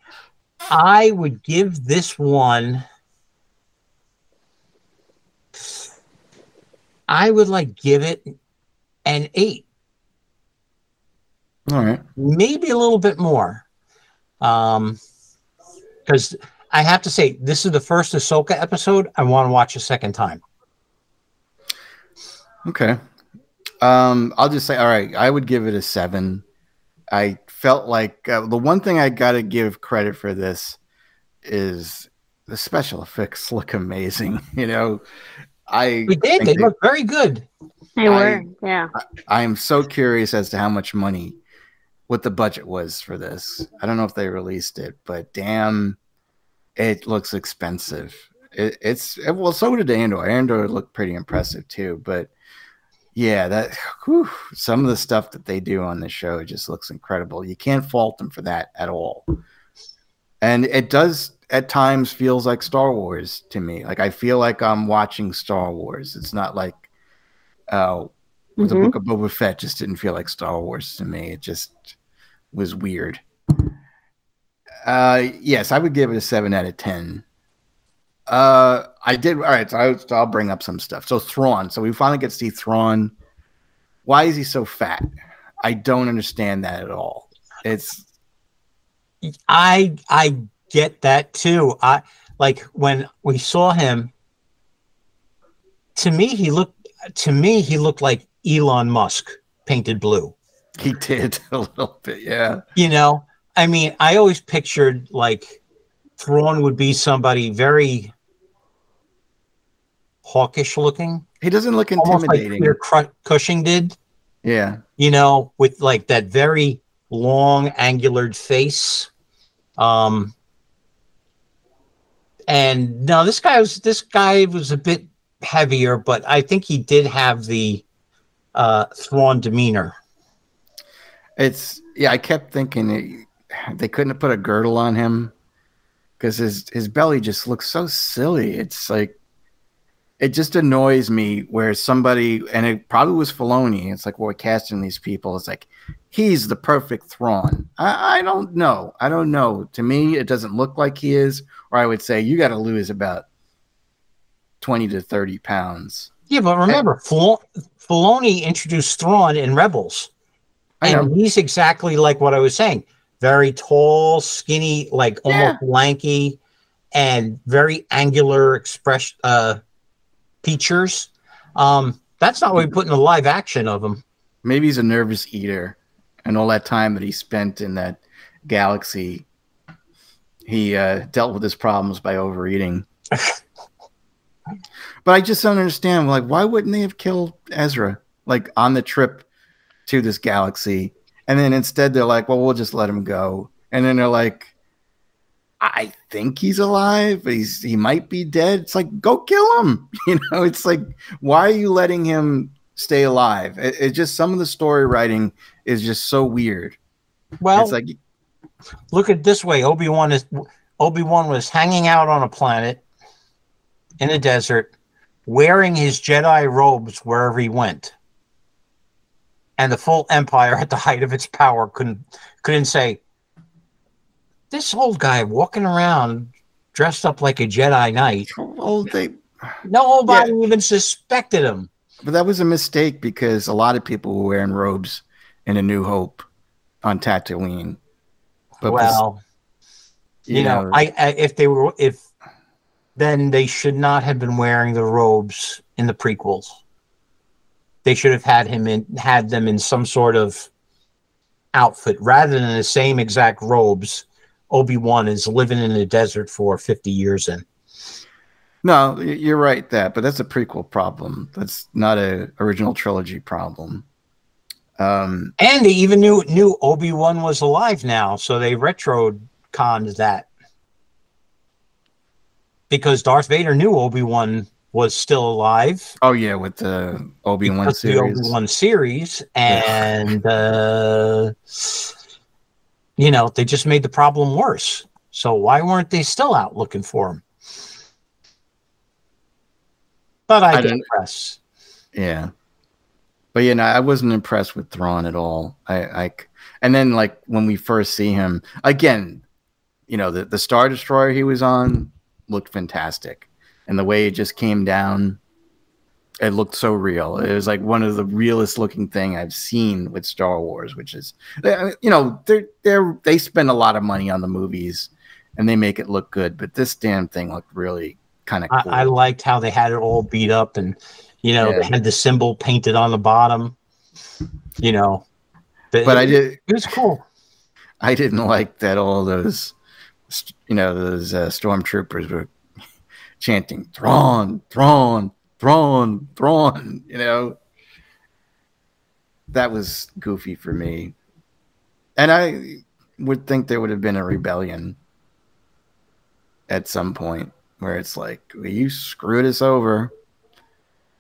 I would give this one. I would like give it an eight. All right. Maybe a little bit more. Um, because I have to say, this is the first Ahsoka episode I want to watch a second time. Okay. Um, I'll just say, all right, I would give it a seven. I felt like uh, the one thing I got to give credit for this is the special effects look amazing. You know, I we did. They, they look very good. They were, yeah. I, I am so curious as to how much money, what the budget was for this. I don't know if they released it, but damn, it looks expensive. It, it's well, so did Andor. Andor looked pretty impressive too, but yeah, that whew, some of the stuff that they do on the show just looks incredible. You can't fault them for that at all. And it does at times feels like Star Wars to me. Like I feel like I'm watching Star Wars. It's not like uh mm-hmm. the book of Boba Fett just didn't feel like Star Wars to me. It just was weird. Uh yes, I would give it a seven out of ten. Uh, I did. All right, so, I, so I'll bring up some stuff. So Thrawn. So we finally get to see Thrawn. Why is he so fat? I don't understand that at all. It's. I I get that too. I like when we saw him. To me, he looked. To me, he looked like Elon Musk painted blue. He did a little bit, yeah. You know, I mean, I always pictured like Thrawn would be somebody very hawkish looking. He doesn't look intimidating. Like Cushing did. Yeah. You know, with like that very long, angular face. Um, and no, this guy was this guy was a bit heavier, but I think he did have the uh, Thrawn demeanor. It's yeah. I kept thinking they couldn't have put a girdle on him because his his belly just looks so silly. It's like it just annoys me where somebody and it probably was Filoni. It's like well, we're casting these people. It's like he's the perfect Thrawn. I, I don't know. I don't know. To me, it doesn't look like he is. Or I would say you got to lose about twenty to thirty pounds. Yeah, but remember, and, Filoni introduced Thrawn in Rebels, and he's exactly like what I was saying very tall, skinny, like almost yeah. lanky, and very angular expression uh, features. Um, that's not what we put in the live action of him. Maybe he's a nervous eater, and all that time that he spent in that galaxy, he uh, dealt with his problems by overeating. but I just don't understand. Like, why wouldn't they have killed Ezra? Like on the trip to this galaxy, and then instead they're like, well, we'll just let him go. And then they're like, I think he's alive. He's he might be dead. It's like go kill him. You know, it's like why are you letting him stay alive? It, it just some of the story writing is just so weird. Well, it's like look at this way. Obi Wan is Obi Wan was hanging out on a planet in a desert, wearing his Jedi robes wherever he went and the full empire at the height of its power couldn't couldn't say this old guy walking around dressed up like a Jedi Knight. They nobody yeah. even suspected him. But that was a mistake because a lot of people were wearing robes in A New Hope on Tatooine. But well, you, you know, know, I, I if they were if then they should not have been wearing the robes in the prequels. They should have had him in had them in some sort of outfit rather than the same exact robes Obi-Wan is living in the desert for 50 years in. No, you're right that, but that's a prequel problem. That's not a original trilogy problem. Um, and they even knew knew Obi Wan was alive now, so they retro conned that because Darth Vader knew Obi Wan was still alive. Oh yeah, with the Obi Wan series. The Obi Wan series, and uh, you know they just made the problem worse. So why weren't they still out looking for him? But I, I digress. Yeah but yeah, no, I wasn't impressed with Thrawn at all. I, I, and then like when we first see him again, you know, the the Star Destroyer he was on looked fantastic, and the way it just came down, it looked so real. It was like one of the realest looking thing I've seen with Star Wars, which is, you know, they're they're they spend a lot of money on the movies, and they make it look good, but this damn thing looked really kind of. Cool. I, I liked how they had it all beat up and you know, yeah. they had the symbol painted on the bottom. You know, but, but I did. It was cool. I didn't like that all those, you know, those uh, stormtroopers were chanting "Thrawn, Thrawn, Thrawn, Thrawn." You know, that was goofy for me, and I would think there would have been a rebellion at some point where it's like, well, "You screwed us over."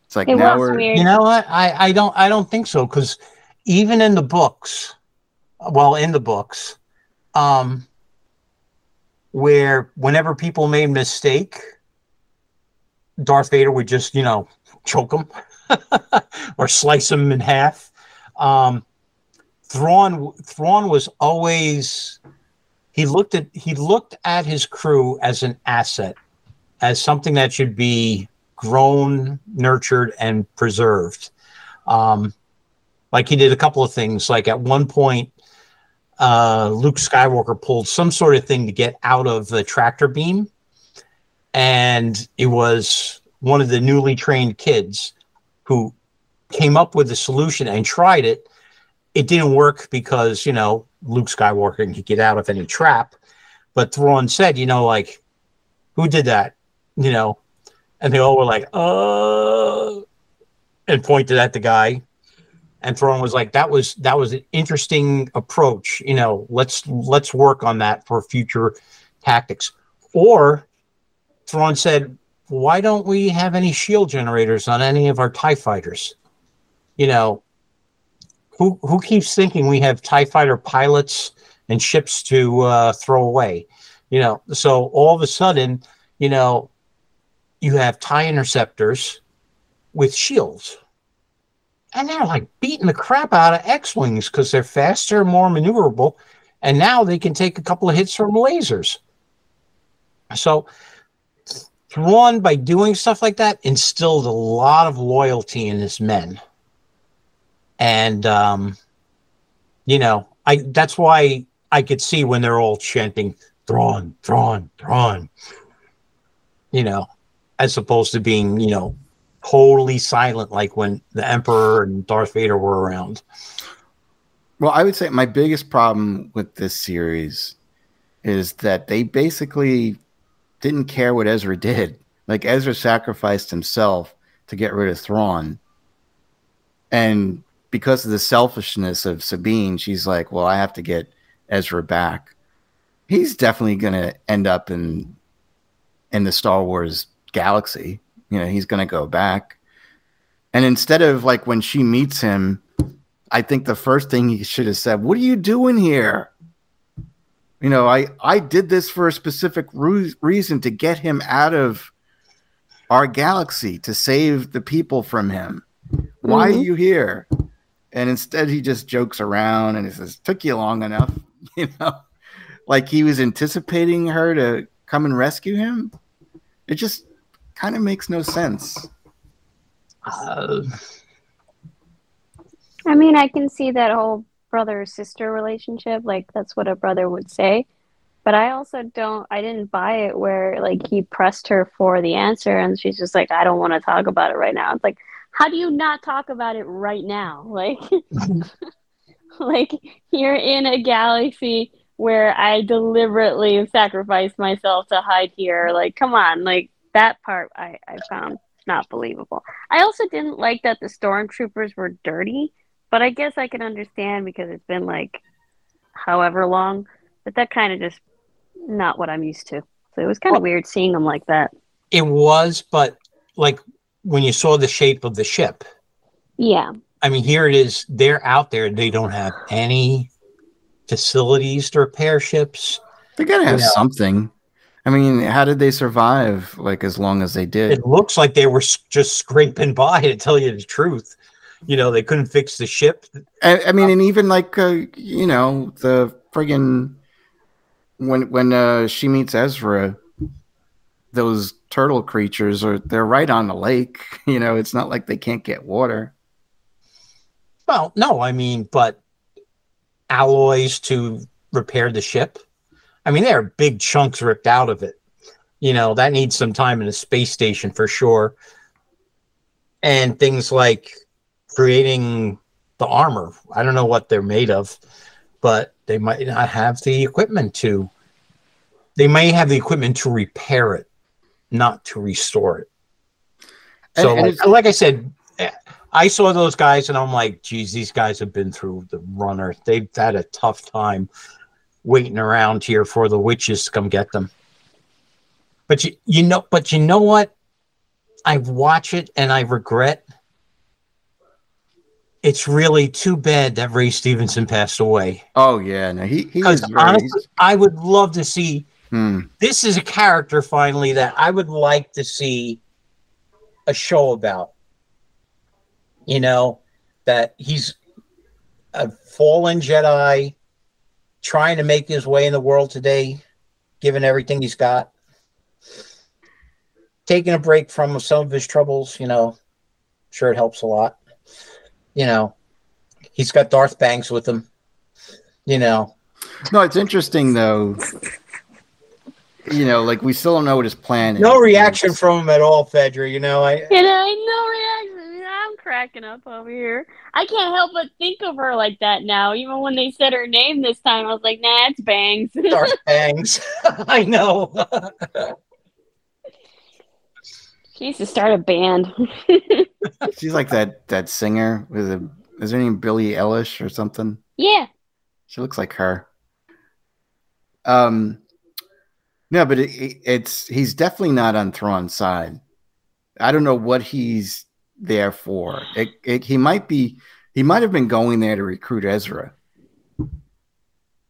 It's like it now we're weird. you know what I I don't I don't think so because even in the books, well in the books, um, where whenever people made mistake, Darth Vader would just you know choke them or slice them in half. Um, Thrawn Thrawn was always he looked at he looked at his crew as an asset, as something that should be grown, nurtured, and preserved. Um, like he did a couple of things. Like at one point, uh, Luke Skywalker pulled some sort of thing to get out of the tractor beam, and it was one of the newly trained kids who came up with the solution and tried it. It didn't work because you know Luke Skywalker could get out of any trap. But Thrawn said, you know, like, who did that? You know, and they all were like, "Uh," and pointed at the guy. And Thrawn was like, "That was that was an interesting approach. You know, let's let's work on that for future tactics." Or Thrawn said, "Why don't we have any shield generators on any of our Tie fighters?" You know, who who keeps thinking we have Tie fighter pilots and ships to uh, throw away? You know, so all of a sudden, you know, you have tie interceptors with shields. And they're like beating the crap out of X Wings because they're faster, more maneuverable. And now they can take a couple of hits from lasers. So, Thrawn, by doing stuff like that, instilled a lot of loyalty in his men. And, um, you know, I that's why I could see when they're all chanting, Thrawn, Thrawn, Thrawn. You know, as opposed to being, you know, totally silent like when the Emperor and Darth Vader were around. Well, I would say my biggest problem with this series is that they basically didn't care what Ezra did. Like Ezra sacrificed himself to get rid of Thrawn. And because of the selfishness of Sabine, she's like, "Well, I have to get Ezra back." He's definitely going to end up in in the Star Wars galaxy. You know, he's going to go back. And instead of like when she meets him, I think the first thing he should have said, "What are you doing here?" You know, I I did this for a specific re- reason to get him out of our galaxy to save the people from him. Why mm-hmm. are you here? And instead, he just jokes around and he says, "Took you long enough," you know, like he was anticipating her to come and rescue him. It just kind of makes no sense. Uh, I mean, I can see that whole brother sister relationship. Like, that's what a brother would say. But I also don't. I didn't buy it where like he pressed her for the answer, and she's just like, "I don't want to talk about it right now." It's like, how do you not talk about it right now? Like, like you're in a galaxy where I deliberately sacrificed myself to hide here. Like, come on, like that part I, I found not believable. I also didn't like that the stormtroopers were dirty, but I guess I can understand because it's been like however long. But that kind of just not what I'm used to. So it was kind of well, weird seeing them like that. It was, but like when you saw the shape of the ship. Yeah. I mean, here it is. They're out there. They don't have any facilities to repair ships. They gotta have you know. something. I mean, how did they survive like as long as they did? It looks like they were just scraping by to tell you the truth. You know, they couldn't fix the ship. I, I mean, and even like uh, you know the friggin' when when uh, she meets Ezra, those turtle creatures are they're right on the lake. You know, it's not like they can't get water. Well, no, I mean, but alloys to repair the ship. I mean, there are big chunks ripped out of it. You know, that needs some time in a space station for sure. And things like creating the armor. I don't know what they're made of, but they might not have the equipment to. They may have the equipment to repair it, not to restore it. So, and, and like, like I said, I saw those guys and I'm like, geez, these guys have been through the runner. They've had a tough time waiting around here for the witches to come get them. But you, you know, but you know what? I watch it and I regret. It's really too bad that Ray Stevenson passed away. Oh yeah, no, he because honestly, I would love to see. Hmm. This is a character finally that I would like to see a show about you know, that he's a fallen Jedi trying to make his way in the world today, given everything he's got. Taking a break from some of his troubles, you know, sure it helps a lot. You know, he's got Darth Bangs with him. You know. No, it's interesting though. You know, like we still don't know what his plan is. No reaction from him at all, Fedra. You know, I. You know, no reaction I'm cracking up over here. I can't help but think of her like that now. Even when they said her name this time, I was like, nah, it's Bangs. Darth Bangs. I know. she needs to start a band. She's like that that singer with a is her name Billie Eilish or something? Yeah. She looks like her. Um no, but it, it, it's he's definitely not on Thrawn's side. I don't know what he's there for. It, it, he might be he might have been going there to recruit Ezra.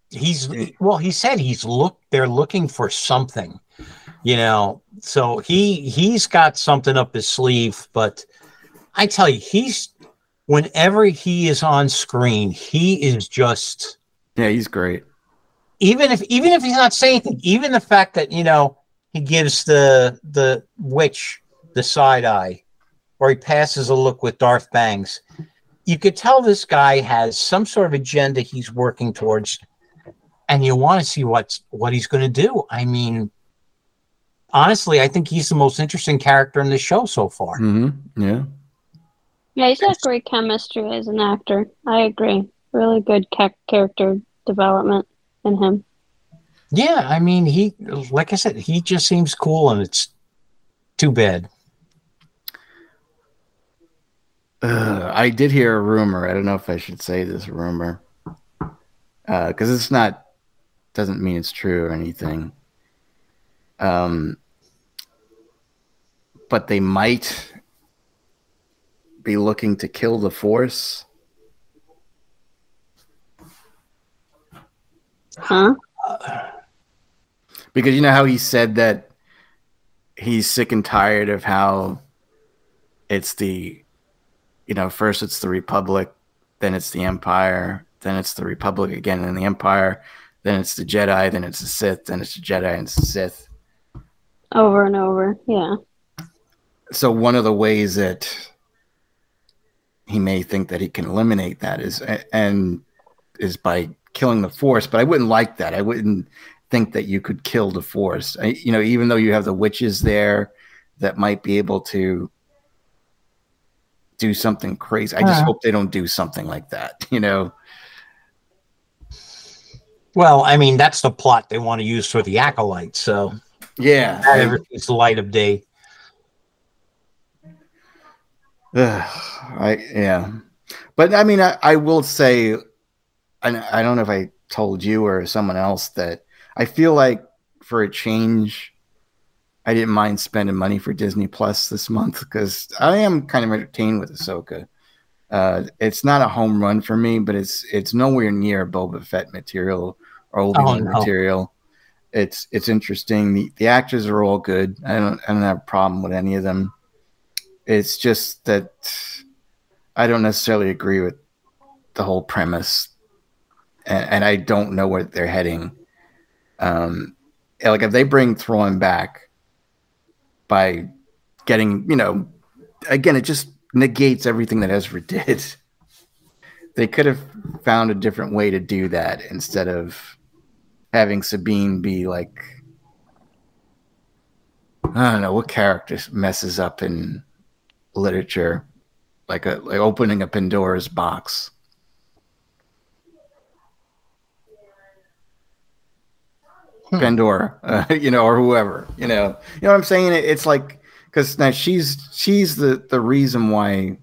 He's well, he said he's look they're looking for something, you know. So he he's got something up his sleeve, but I tell you, he's whenever he is on screen, he is just Yeah, he's great. Even if even if he's not saying anything, even the fact that, you know, he gives the the witch the side eye or he passes a look with Darth Bangs. You could tell this guy has some sort of agenda he's working towards, and you want to see what's what he's going to do. I mean, honestly, I think he's the most interesting character in the show so far. Mm-hmm. Yeah. Yeah, he's got great chemistry as an actor. I agree. Really good ca- character development in him. Yeah, I mean, he, like I said, he just seems cool, and it's too bad. Uh, I did hear a rumor. I don't know if I should say this rumor because uh, it's not doesn't mean it's true or anything. Um, but they might be looking to kill the Force. Huh? Because you know how he said that he's sick and tired of how it's the you know, first it's the Republic, then it's the Empire, then it's the Republic again and the Empire, then it's the Jedi, then it's the Sith, then it's the Jedi and the Sith. Over and over, yeah. So one of the ways that he may think that he can eliminate that is and is by killing the Force, but I wouldn't like that. I wouldn't think that you could kill the force. I, you know, even though you have the witches there that might be able to do something crazy. I just uh, hope they don't do something like that, you know. Well, I mean, that's the plot they want to use for the acolyte, so yeah, everything's the light of day. I yeah, but I mean, I, I will say, I, I don't know if I told you or someone else that I feel like for a change, I didn't mind spending money for Disney Plus this month because I am kind of entertained with Ahsoka. Uh, it's not a home run for me, but it's it's nowhere near Boba Fett material or Wan oh, no. material. It's it's interesting. The the actors are all good. I don't I don't have a problem with any of them. It's just that I don't necessarily agree with the whole premise, and, and I don't know where they're heading. Um, like if they bring Thrawn back by getting, you know, again, it just negates everything that Ezra did. They could have found a different way to do that instead of having Sabine be like, I don't know what character messes up in literature, like a like opening a Pandora's box. Hmm. Pandora, uh, you know, or whoever, you know, you know what I'm saying? It, it's like because now she's she's the the reason why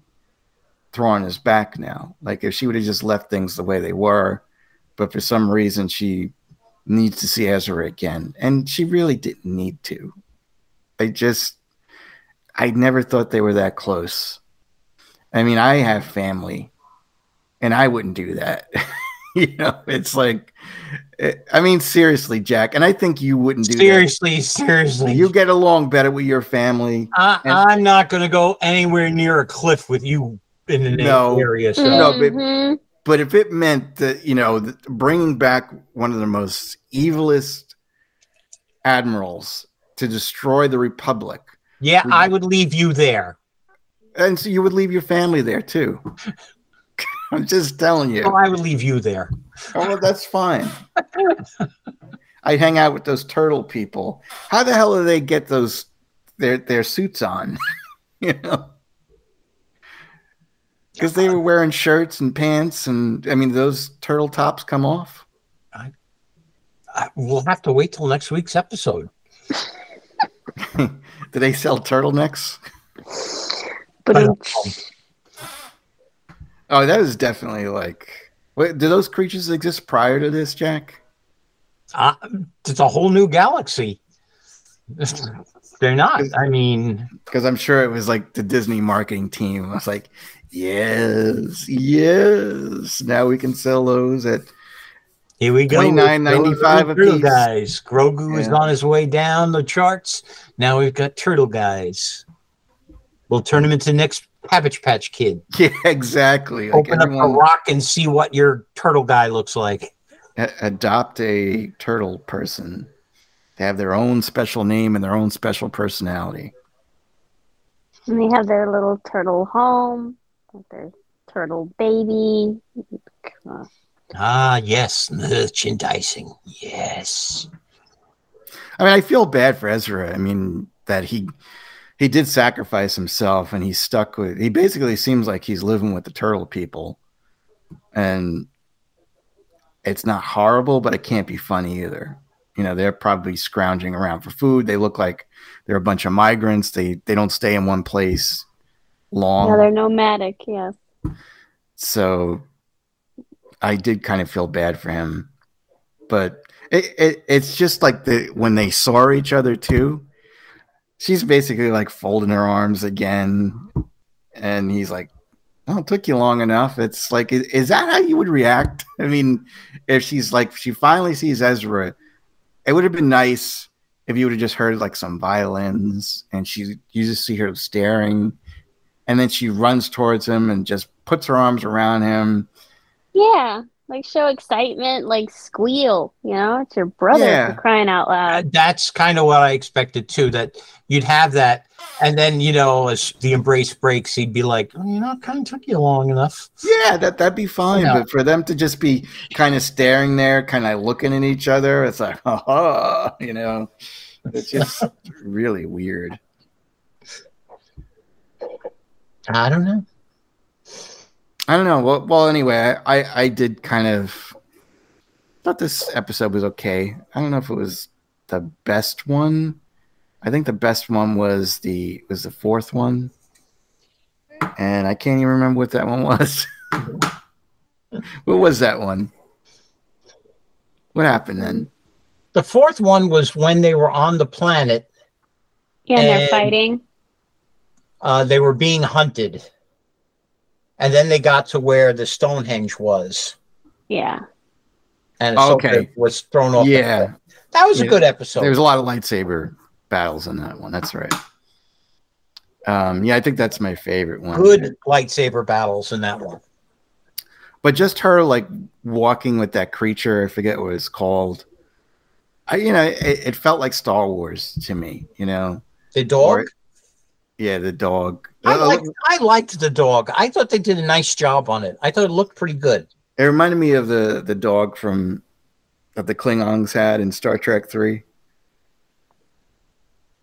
Thrawn is back now. Like if she would have just left things the way they were, but for some reason she needs to see Ezra again, and she really didn't need to. I just, I never thought they were that close. I mean, I have family, and I wouldn't do that. you know, it's like, I mean, seriously, Jack, and I think you wouldn't do seriously, that. seriously. Seriously. You get along better with your family. I, am not going to go anywhere near a cliff with you in the no, area. So. No, but mm-hmm. But if it meant that, you know, bringing back one of the most evilest admirals to destroy the Republic. Yeah, I would leave you there. And so you would leave your family there too. I'm just telling you. Oh, I would leave you there. Oh, well, that's fine. I hang out with those turtle people. How the hell do they get those their their suits on? you know because they were wearing shirts and pants, and I mean, those turtle tops come off. I, I we'll have to wait till next week's episode. Do they sell turtlenecks? But oh, that is definitely like. Wait, do those creatures exist prior to this, Jack? Uh, it's a whole new galaxy. They're not. I mean, because I'm sure it was like the Disney marketing team was like, Yes, yes. Now we can sell those at here we go. Twenty nine ninety five a piece. Guys, Grogu yeah. is on his way down the charts. Now we've got Turtle Guys. We'll turn him into next Cabbage Patch Kid. Yeah, exactly. Open like everyone, up a rock and see what your turtle guy looks like. A- adopt a turtle person. They have their own special name and their own special personality. And they have their little turtle home their turtle baby. Ah, yes, merchandising. Yes. I mean, I feel bad for Ezra. I mean, that he he did sacrifice himself, and he's stuck with. He basically seems like he's living with the turtle people, and it's not horrible, but it can't be funny either. You know, they're probably scrounging around for food. They look like they're a bunch of migrants. They they don't stay in one place long. Yeah, they're nomadic. Yes. So I did kind of feel bad for him, but it, it it's just like the when they saw each other too. She's basically like folding her arms again, and he's like, "Oh, it took you long enough." It's like, is, is that how you would react? I mean, if she's like, she finally sees Ezra, it would have been nice if you would have just heard like some violins, and she you just see her staring and then she runs towards him and just puts her arms around him. Yeah, like show excitement, like squeal. You know, it's your brother yeah. crying out loud. That's kind of what I expected too. That you'd have that, and then you know, as the embrace breaks, he'd be like, oh, you know, it kind of took you long enough. Yeah, that that'd be fine. But for them to just be kind of staring there, kind of looking at each other, it's like, oh, you know, it's just really weird. I don't know. I don't know. Well, well, anyway, I, I did kind of thought this episode was okay. I don't know if it was the best one. I think the best one was the was the fourth one, and I can't even remember what that one was. what was that one? What happened then? The fourth one was when they were on the planet. Yeah, and they're fighting. Uh, they were being hunted and then they got to where the Stonehenge was. Yeah. And okay. was thrown off. Yeah. That was yeah. a good episode. There was a lot of lightsaber battles in that one. That's right. Um, yeah, I think that's my favorite one. Good lightsaber battles in that one. But just her like walking with that creature, I forget what it's called. I, you know, it, it felt like Star Wars to me. You know, the dog. Or, yeah, the dog. I liked, I liked the dog. I thought they did a nice job on it. I thought it looked pretty good. It reminded me of the the dog from that the Klingons had in Star Trek Three.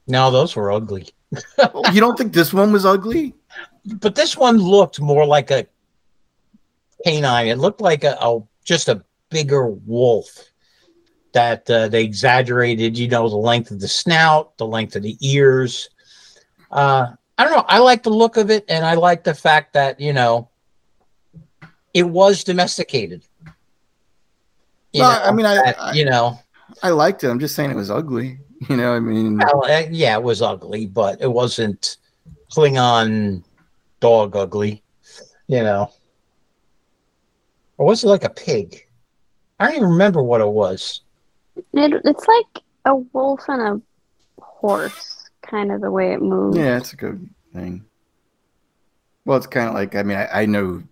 No, those were ugly. you don't think this one was ugly? But this one looked more like a canine. It looked like a, a just a bigger wolf that uh, they exaggerated. You know, the length of the snout, the length of the ears uh, I don't know. I like the look of it, and I like the fact that you know it was domesticated. You well, know, I mean, I, that, I, you know, I liked it. I'm just saying it was ugly. You know, I mean, well, uh, yeah, it was ugly, but it wasn't Klingon dog ugly. You know, or was it like a pig? I don't even remember what it was. It, it's like a wolf and a horse kind of the way it moves. Yeah, it's a good thing. Well, it's kind of like I mean, I, I know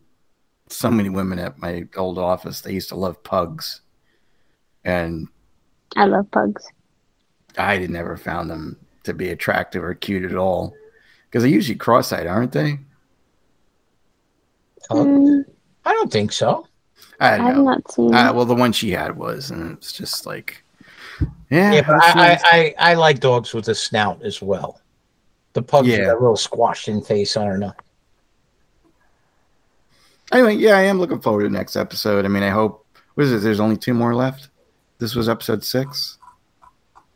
so many women at my old office. They used to love pugs, and I love pugs. I had never found them to be attractive or cute at all because they're usually cross-eyed, aren't they? Mm. I don't think so. I, I have not seen. Uh, well, the one she had was, and it's just like yeah, yeah but I, I, I, I, like dogs with a snout as well. The pugs yeah. with a little squashed in face. I don't know. Anyway, yeah, I am looking forward to the next episode. I mean, I hope. What is it? There's only two more left. This was episode six.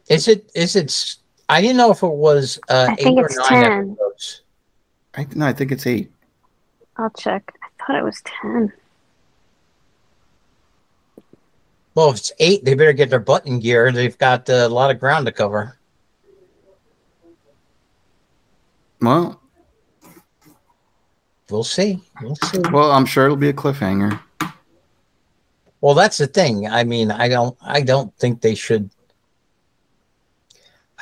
Is it? Is it? I didn't know if it was uh, I think it's 10. episodes. I no, I think it's eight. I'll check. I thought it was ten. Well, if it's eight, they better get their button gear. They've got uh, a lot of ground to cover. Well, we'll see. We'll see. Well, I'm sure it'll be a cliffhanger. Well, that's the thing. I mean, I don't. I don't think they should.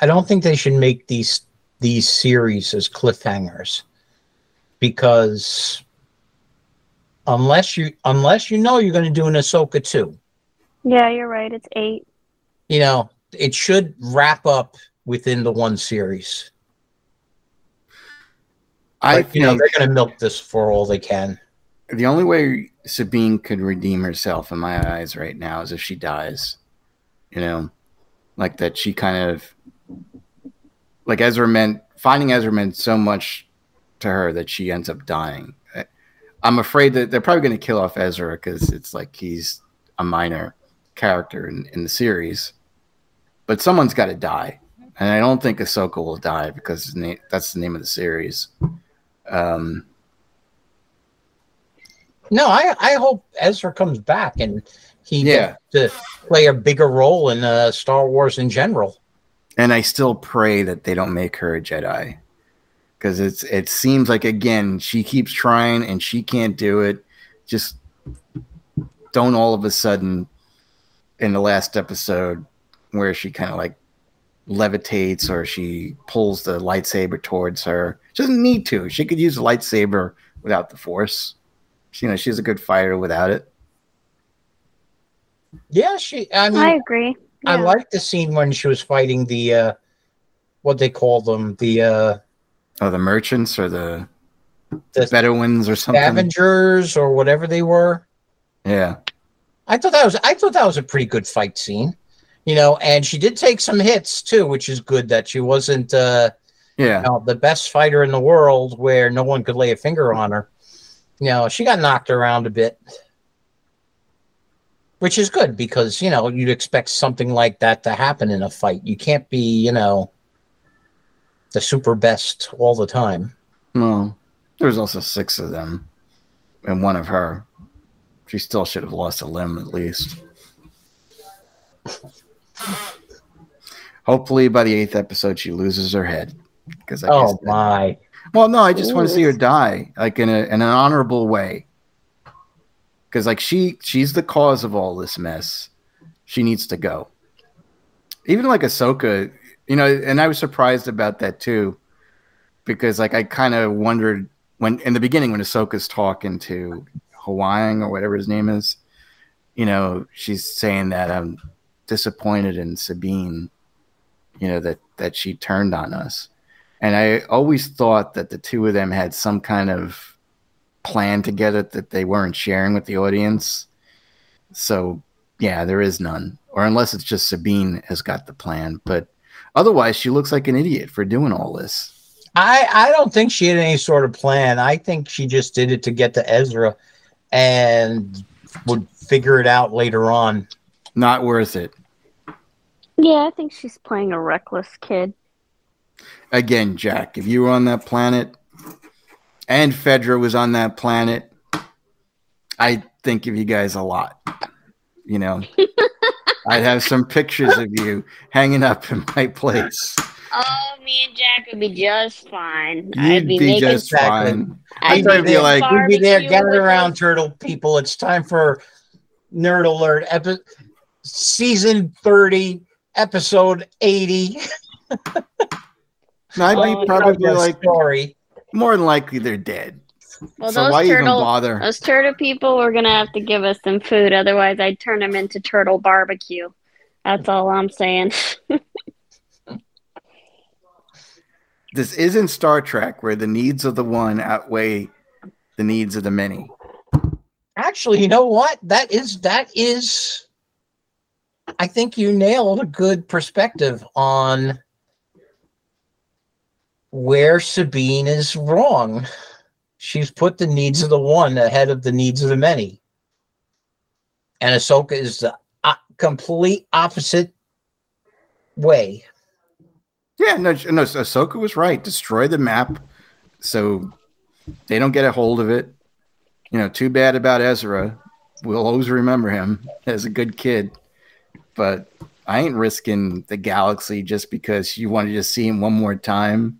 I don't think they should make these these series as cliffhangers, because unless you unless you know you're going to do an Ahsoka two, yeah, you're right. It's eight. You know, it should wrap up within the one series. I but, you know they're going to milk this for all they can. The only way Sabine could redeem herself in my eyes right now is if she dies. You know, like that she kind of like Ezra meant finding Ezra meant so much to her that she ends up dying. I'm afraid that they're probably going to kill off Ezra because it's like he's a minor character in, in the series, but someone's got to die, and I don't think Ahsoka will die because that's the name of the series. Um, no, I I hope Ezra comes back and he yeah. to play a bigger role in uh, Star Wars in general. And I still pray that they don't make her a Jedi because it's it seems like again she keeps trying and she can't do it. Just don't all of a sudden in the last episode where she kind of like levitates or she pulls the lightsaber towards her. She doesn't need to. She could use a lightsaber without the force. She, you know, she's a good fighter without it. Yeah, she. I mean, I agree. Yeah. I like the scene when she was fighting the uh what they call them the uh oh the merchants or the the Bedouins or something Avengers or whatever they were. Yeah, I thought that was I thought that was a pretty good fight scene, you know. And she did take some hits too, which is good that she wasn't uh yeah you know, the best fighter in the world where no one could lay a finger on her. You know, she got knocked around a bit which is good because you know you'd expect something like that to happen in a fight. You can't be you know the super best all the time. No, there's also six of them, and one of her. She still should have lost a limb at least. Hopefully, by the eighth episode, she loses her head. Because oh my! Well, no, I just Ooh. want to see her die, like in a in an honorable way because like she she's the cause of all this mess. She needs to go. Even like Ahsoka, you know, and I was surprised about that too, because like I kind of wondered when in the beginning when Ahsoka's talking to Hawaiian or whatever his name is, you know, she's saying that I'm disappointed in Sabine, you know, that that she turned on us. And I always thought that the two of them had some kind of plan together that they weren't sharing with the audience. So yeah, there is none. Or unless it's just Sabine has got the plan. But otherwise she looks like an idiot for doing all this. I, I don't think she had any sort of plan. I think she just did it to get to Ezra and would figure it out later on. Not worth it. Yeah, I think she's playing a reckless kid. Again, Jack, if you were on that planet, and Fedra was on that planet, I think of you guys a lot. You know, I'd have some pictures of you hanging up in my place. Oh, me and Jack would be just fine. You'd I'd be, be just fine. I'd, I'd be, be like, we'd be there, gather around, turtle people. It's time for Nerd Alert, epi- season 30, episode 80. no, I'd be oh, probably like story more than likely they're dead. Well, so why turtle, even bother? Those turtle people were gonna have to give us some food, otherwise I'd turn them into turtle barbecue. That's all I'm saying. this isn't Star Trek, where the needs of the one outweigh the needs of the many. Actually, you know what? That is that is. I think you nailed a good perspective on where Sabine is wrong. She's put the needs of the one ahead of the needs of the many. And Ahsoka is the uh, complete opposite way. Yeah, no, no, Ahsoka was right. Destroy the map so they don't get a hold of it. You know, too bad about Ezra. We'll always remember him as a good kid. But I ain't risking the galaxy just because you want to just see him one more time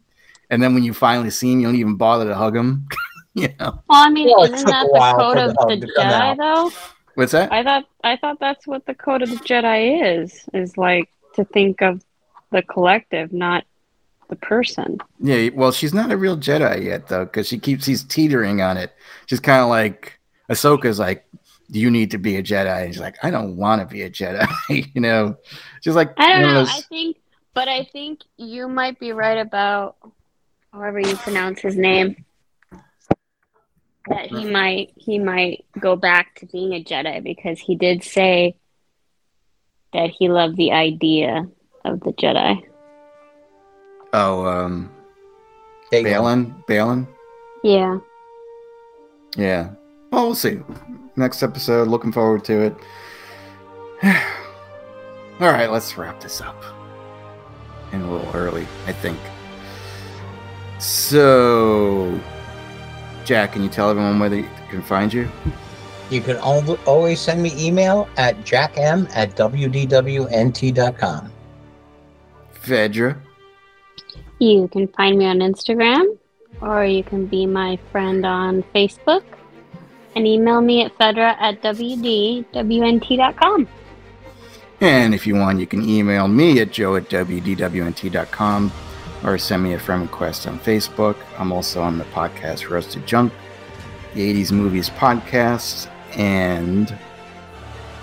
and then when you finally see him, you don't even bother to hug him. you know. Well, I mean, well, isn't that the code of the, the Jedi, though? What's that? I thought I thought that's what the code of the Jedi is. Is like to think of the collective, not the person. Yeah, well, she's not a real Jedi yet, though, because she keeps he's teetering on it. She's kind of like Ahsoka's like, "Do you need to be a Jedi?" And she's like, "I don't want to be a Jedi." you know, she's like, I don't know. Those... I think, but I think you might be right about however you pronounce his name, that he might he might go back to being a Jedi because he did say that he loved the idea of the Jedi. Oh, um, Baylan, Baylan. Yeah. Yeah. Well, we'll see. Next episode. Looking forward to it. All right, let's wrap this up. And a little early, I think. So, Jack, can you tell everyone where they can find you? You can always send me email at jackm at wdwnt.com. Fedra? You can find me on Instagram, or you can be my friend on Facebook, and email me at fedra at wdwnt.com. And if you want, you can email me at joe at wdwnt.com or send me a friend request on Facebook. I'm also on the podcast Roasted Junk, the 80s Movies Podcast, and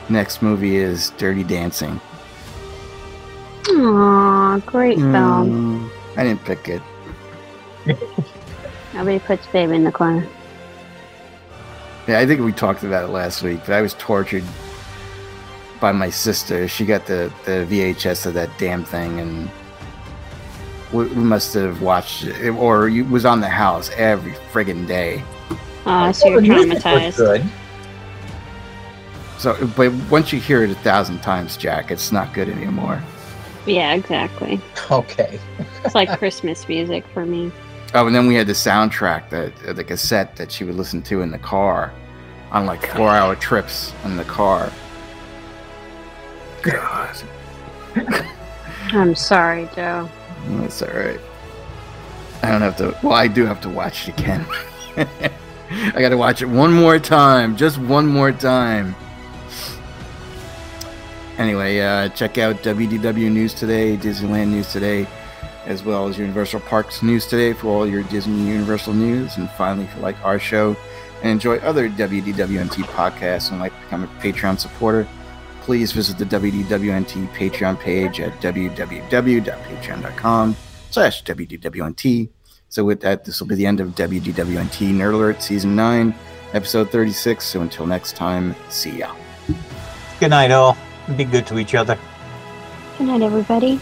Next movie is Dirty Dancing. Aww, great film. Mm, I didn't pick it. Nobody puts baby in the corner. Yeah, I think we talked about it last week, but I was tortured by my sister. She got the, the VHS of that damn thing, and we, we must have watched it, or it was on the house every friggin' day. Oh, so you're traumatized. Good. So, but once you hear it a thousand times, Jack, it's not good anymore. Yeah, exactly. Okay. it's like Christmas music for me. Oh, and then we had the soundtrack that uh, the cassette that she would listen to in the car on like four hour trips in the car. God. I'm sorry, Joe. That's all right. I don't have to. Well, I do have to watch it again. I got to watch it one more time, just one more time. Anyway, uh, check out WDW News Today, Disneyland News Today, as well as Universal Parks News Today for all your Disney Universal news. And finally, if you like our show and enjoy other WDWNT podcasts and like to become a Patreon supporter, please visit the WDWNT Patreon page at www.patreon.com slash WDWNT. So with that, this will be the end of WDWNT Nerd Alert Season 9, Episode 36. So until next time, see ya. Good night, all. Be good to each other. Good night, everybody.